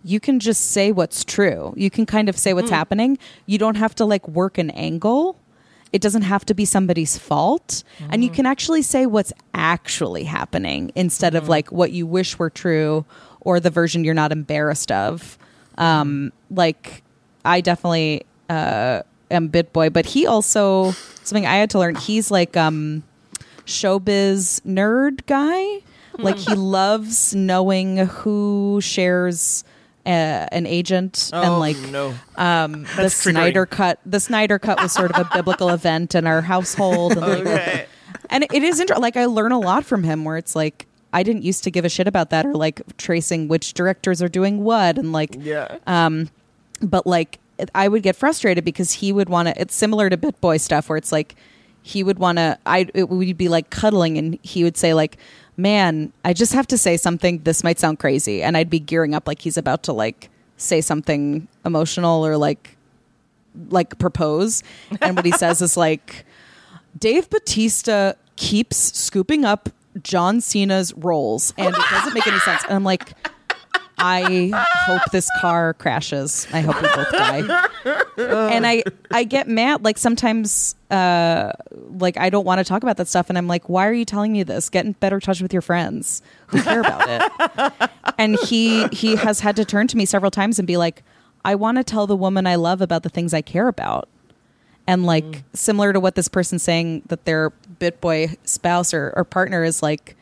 you can just say what's true. You can kind of say what's happening. You don't have to like work an angle. It doesn't have to be somebody's fault. And you can actually say what's actually happening instead of like what you wish were true or the version you're not embarrassed of. Um, like I definitely uh, am bit boy, but he also something I had to learn. He's like um, showbiz nerd guy. Like he loves knowing who shares uh, an agent and Oh, like no. um, the. Snyder cut. The Snyder cut was sort of a biblical event in our household, and, like, Okay. and it is interesting. Like I learn a lot from him, where it's like I didn't used to give a shit about that, or like tracing which directors are doing what, and like Yeah. um, but like I would get frustrated because he would want to. It's similar to Bit Boy stuff where it's like he would want to. I it would be like cuddling, and he would say like, "Man, I just have to say something. This might sound crazy," and I'd be gearing up like he's about to like say something emotional or like like propose, and what he says is like, Dave Bautista keeps scooping up John Cena's roles, and it doesn't make any sense. And I'm like. I hope this car crashes. I hope we both die. and I I get mad like sometimes uh like I don't want to talk about that stuff and I'm like why are you telling me this? Get in better touch with your friends who care about it. and he he has had to turn to me several times and be like I want to tell the woman I love about the things I care about. And like similar to what this person's saying that their bit boy spouse or, or partner is like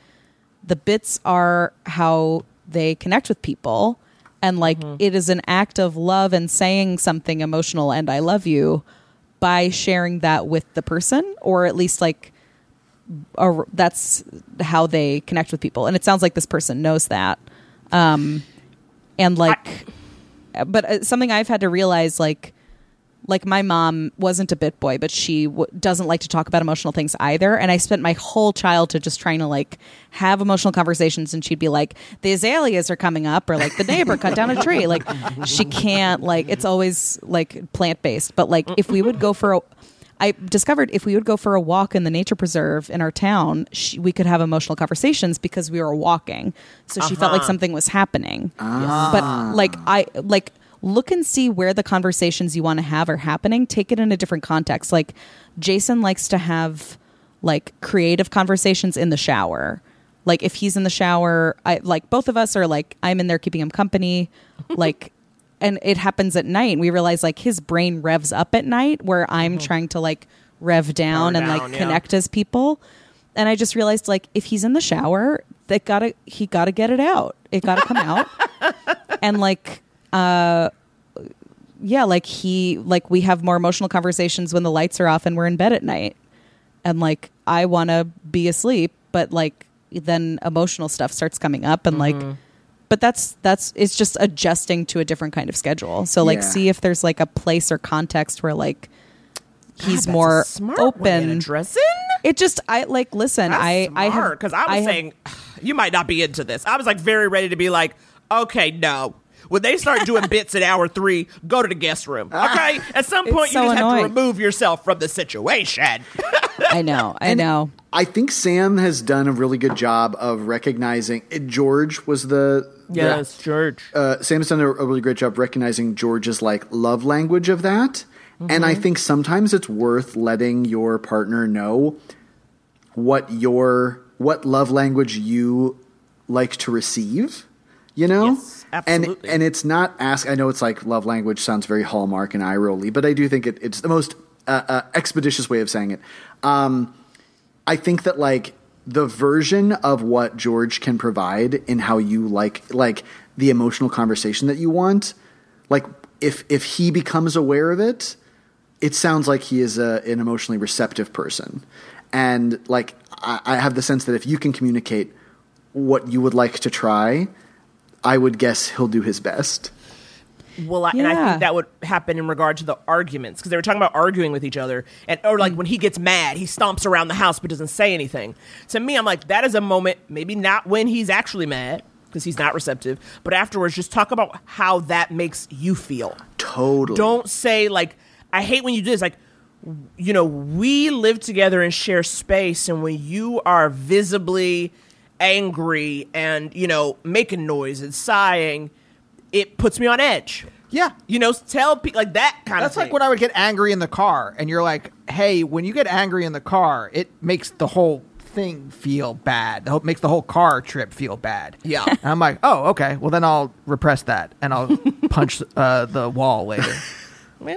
the bits are how they connect with people and like it is an act of love and saying something emotional and i love you by sharing that with the person or at least like that's how they connect with people. And it sounds like this person knows that. Um and like but uh, something i've had to realize like like my mom wasn't a bit boy but she w- doesn't like to talk about emotional things either and i spent my whole childhood just trying to like have emotional conversations and she'd be like the azaleas are coming up or like the neighbor cut down a tree like she can't like it's always like plant based but like if we would go for a I discovered if we would go for a walk in the nature preserve in our town, she, we could have emotional conversations because we were walking. So she felt like Uh-huh. something was happening. Ah. But like I like look and see where the conversations you want to have are happening. Take it in a different context. Like Jason likes to have like creative conversations in the shower. Like if he's in the shower, I like both of us are like I'm in there keeping him company. like and it happens at night. We realize like his brain revs up at night where I'm mm-hmm. trying to like rev down Power and like yeah. connect as people. And I just realized like if he's in the shower, that gotta he gotta get it out. It gotta come out. and like uh yeah, like he like we have more emotional conversations when the lights are off and we're in bed at night. And like I wanna be asleep, but like then emotional stuff starts coming up and like but that's that's it's just adjusting to a different kind of schedule. So like Yeah. see if there's like a place or context where like he's that's a more smart open. to address it. Just I like listen, I I have because I was have- saying you might not be into this. I was like very ready to be like, okay, no. When they start doing bits at hour three, go to the guest room. Okay, at some point so you just have to remove yourself from the situation. I know, I know. I think Sam has done a really good job of recognizing uh, George was the the- Yes, George. Uh, Sam has done a, a really great job recognizing George's like love language of that, and I Mhm. think sometimes it's worth letting your partner know what your what love language you like to receive. You know, absolutely. and and it's not ask. I know it's like love language sounds very hallmark and eye rolly, but I do think it, it's the most uh, uh, expeditious way of saying it. Um, I think that like the version of what George can provide in how you like like the emotional conversation that you want, like if if he becomes aware of it, it sounds like he is a, an emotionally receptive person, and like I, I have the sense that if you can communicate what you would like to try, I would guess he'll do his best. Well, I, and I think that would happen in regard to the arguments because they were talking about arguing with each other, and or Mm. like when he gets mad, he stomps around the house but doesn't say anything. To me, I'm like, that is a moment, maybe not when he's actually mad because he's not receptive, but afterwards, just talk about how that makes you feel. Totally. Don't say like, I hate when you do this. Like, you know, we live together and share space, and when you are visibly angry and you know making noise and sighing, it puts me on edge. Yeah, you know, tell people like that kind That's of. That's like when I would get angry in the car, and you're like, "Hey, when you get angry in the car, it makes the whole thing feel bad. It makes the whole car trip feel bad." Yeah, and I'm like, "Oh, okay. Well, then I'll repress that, and I'll punch uh, the wall later."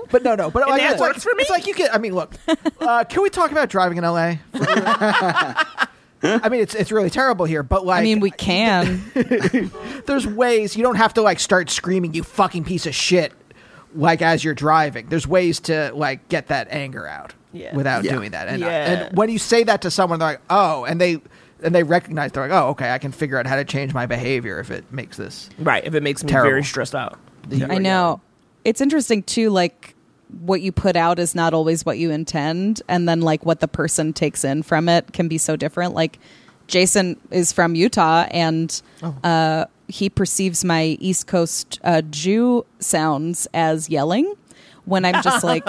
but no, no. But like, it's like, works for me. It's like you can. I mean, look. Uh, can we talk about driving in LA? I mean, it's it's really terrible here, but like, I mean, we can. there's ways you don't have to like start screaming you fucking piece of shit like as you're driving there's ways to like get that anger out Yeah. without Yeah. doing that and, uh, Yeah. and when you say that to someone they're like oh and they and they recognize they're like oh okay i can figure out how to change my behavior if it makes this right if it makes me terrible. very stressed out. I know. It's interesting too, like what you put out is not always what you intend, and then like what the person takes in from it can be so different. Like Jason is from Utah, and uh, he perceives my East Coast uh, Jew sounds as yelling when I'm just like.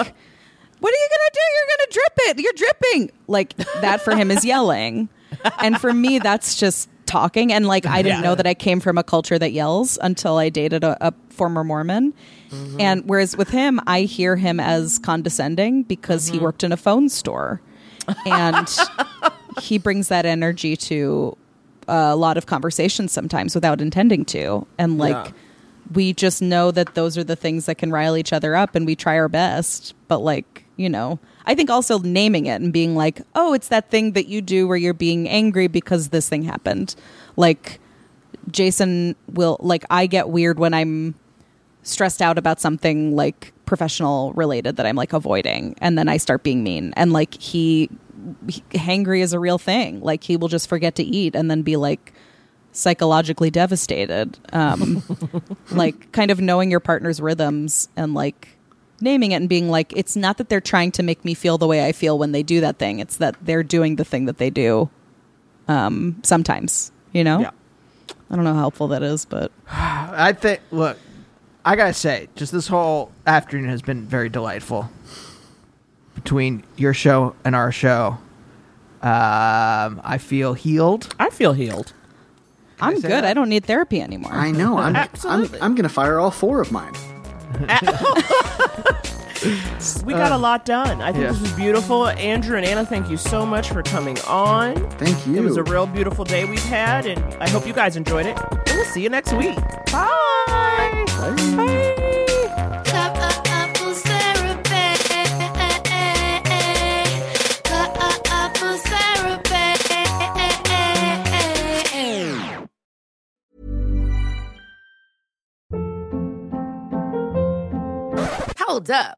What are you gonna do? You're gonna drip it. You're dripping. Like that for him is yelling, and for me that's just talking. And like I didn't Yeah. know that I came from a culture that yells until I dated a, a former Mormon. Mm-hmm. And whereas with him, I hear him as condescending because he mm-hmm. worked in a phone store, and he brings that energy to a lot of conversations sometimes without intending to, and like. Yeah. We just know that those are the things that can rile each other up, and we try our best. But, like, you know, I think also naming it and being like, oh, it's that thing that you do where you're being angry because this thing happened. Like, Jason will, like, I get weird when I'm stressed out about something like professional related that I'm like avoiding and then I start being mean. And like he, he hangry is a real thing. Like he will just forget to eat and then be like psychologically devastated um like kind of knowing your partner's rhythms and like naming it and being like it's not that they're trying to make me feel the way I feel when they do that thing. It's that they're doing the thing that they do um sometimes you know? Yeah. I don't know how helpful that is but i think look i gotta say just this whole afternoon has been very delightful between your show and our show um, i feel healed I feel healed. I'm say good. that? I don't need therapy anymore. I know. I'm I'm, Absolutely. I'm going to fire all four of mine. We got Uh, a lot done. I think yeah. this was beautiful. Andrew and Anna, thank you so much for coming on. Thank you. It was a real beautiful day we've had, and I hope you guys enjoyed it. And we'll see you next week. Bye. Cup of apples therapy. Cup of apples therapy. Hold up.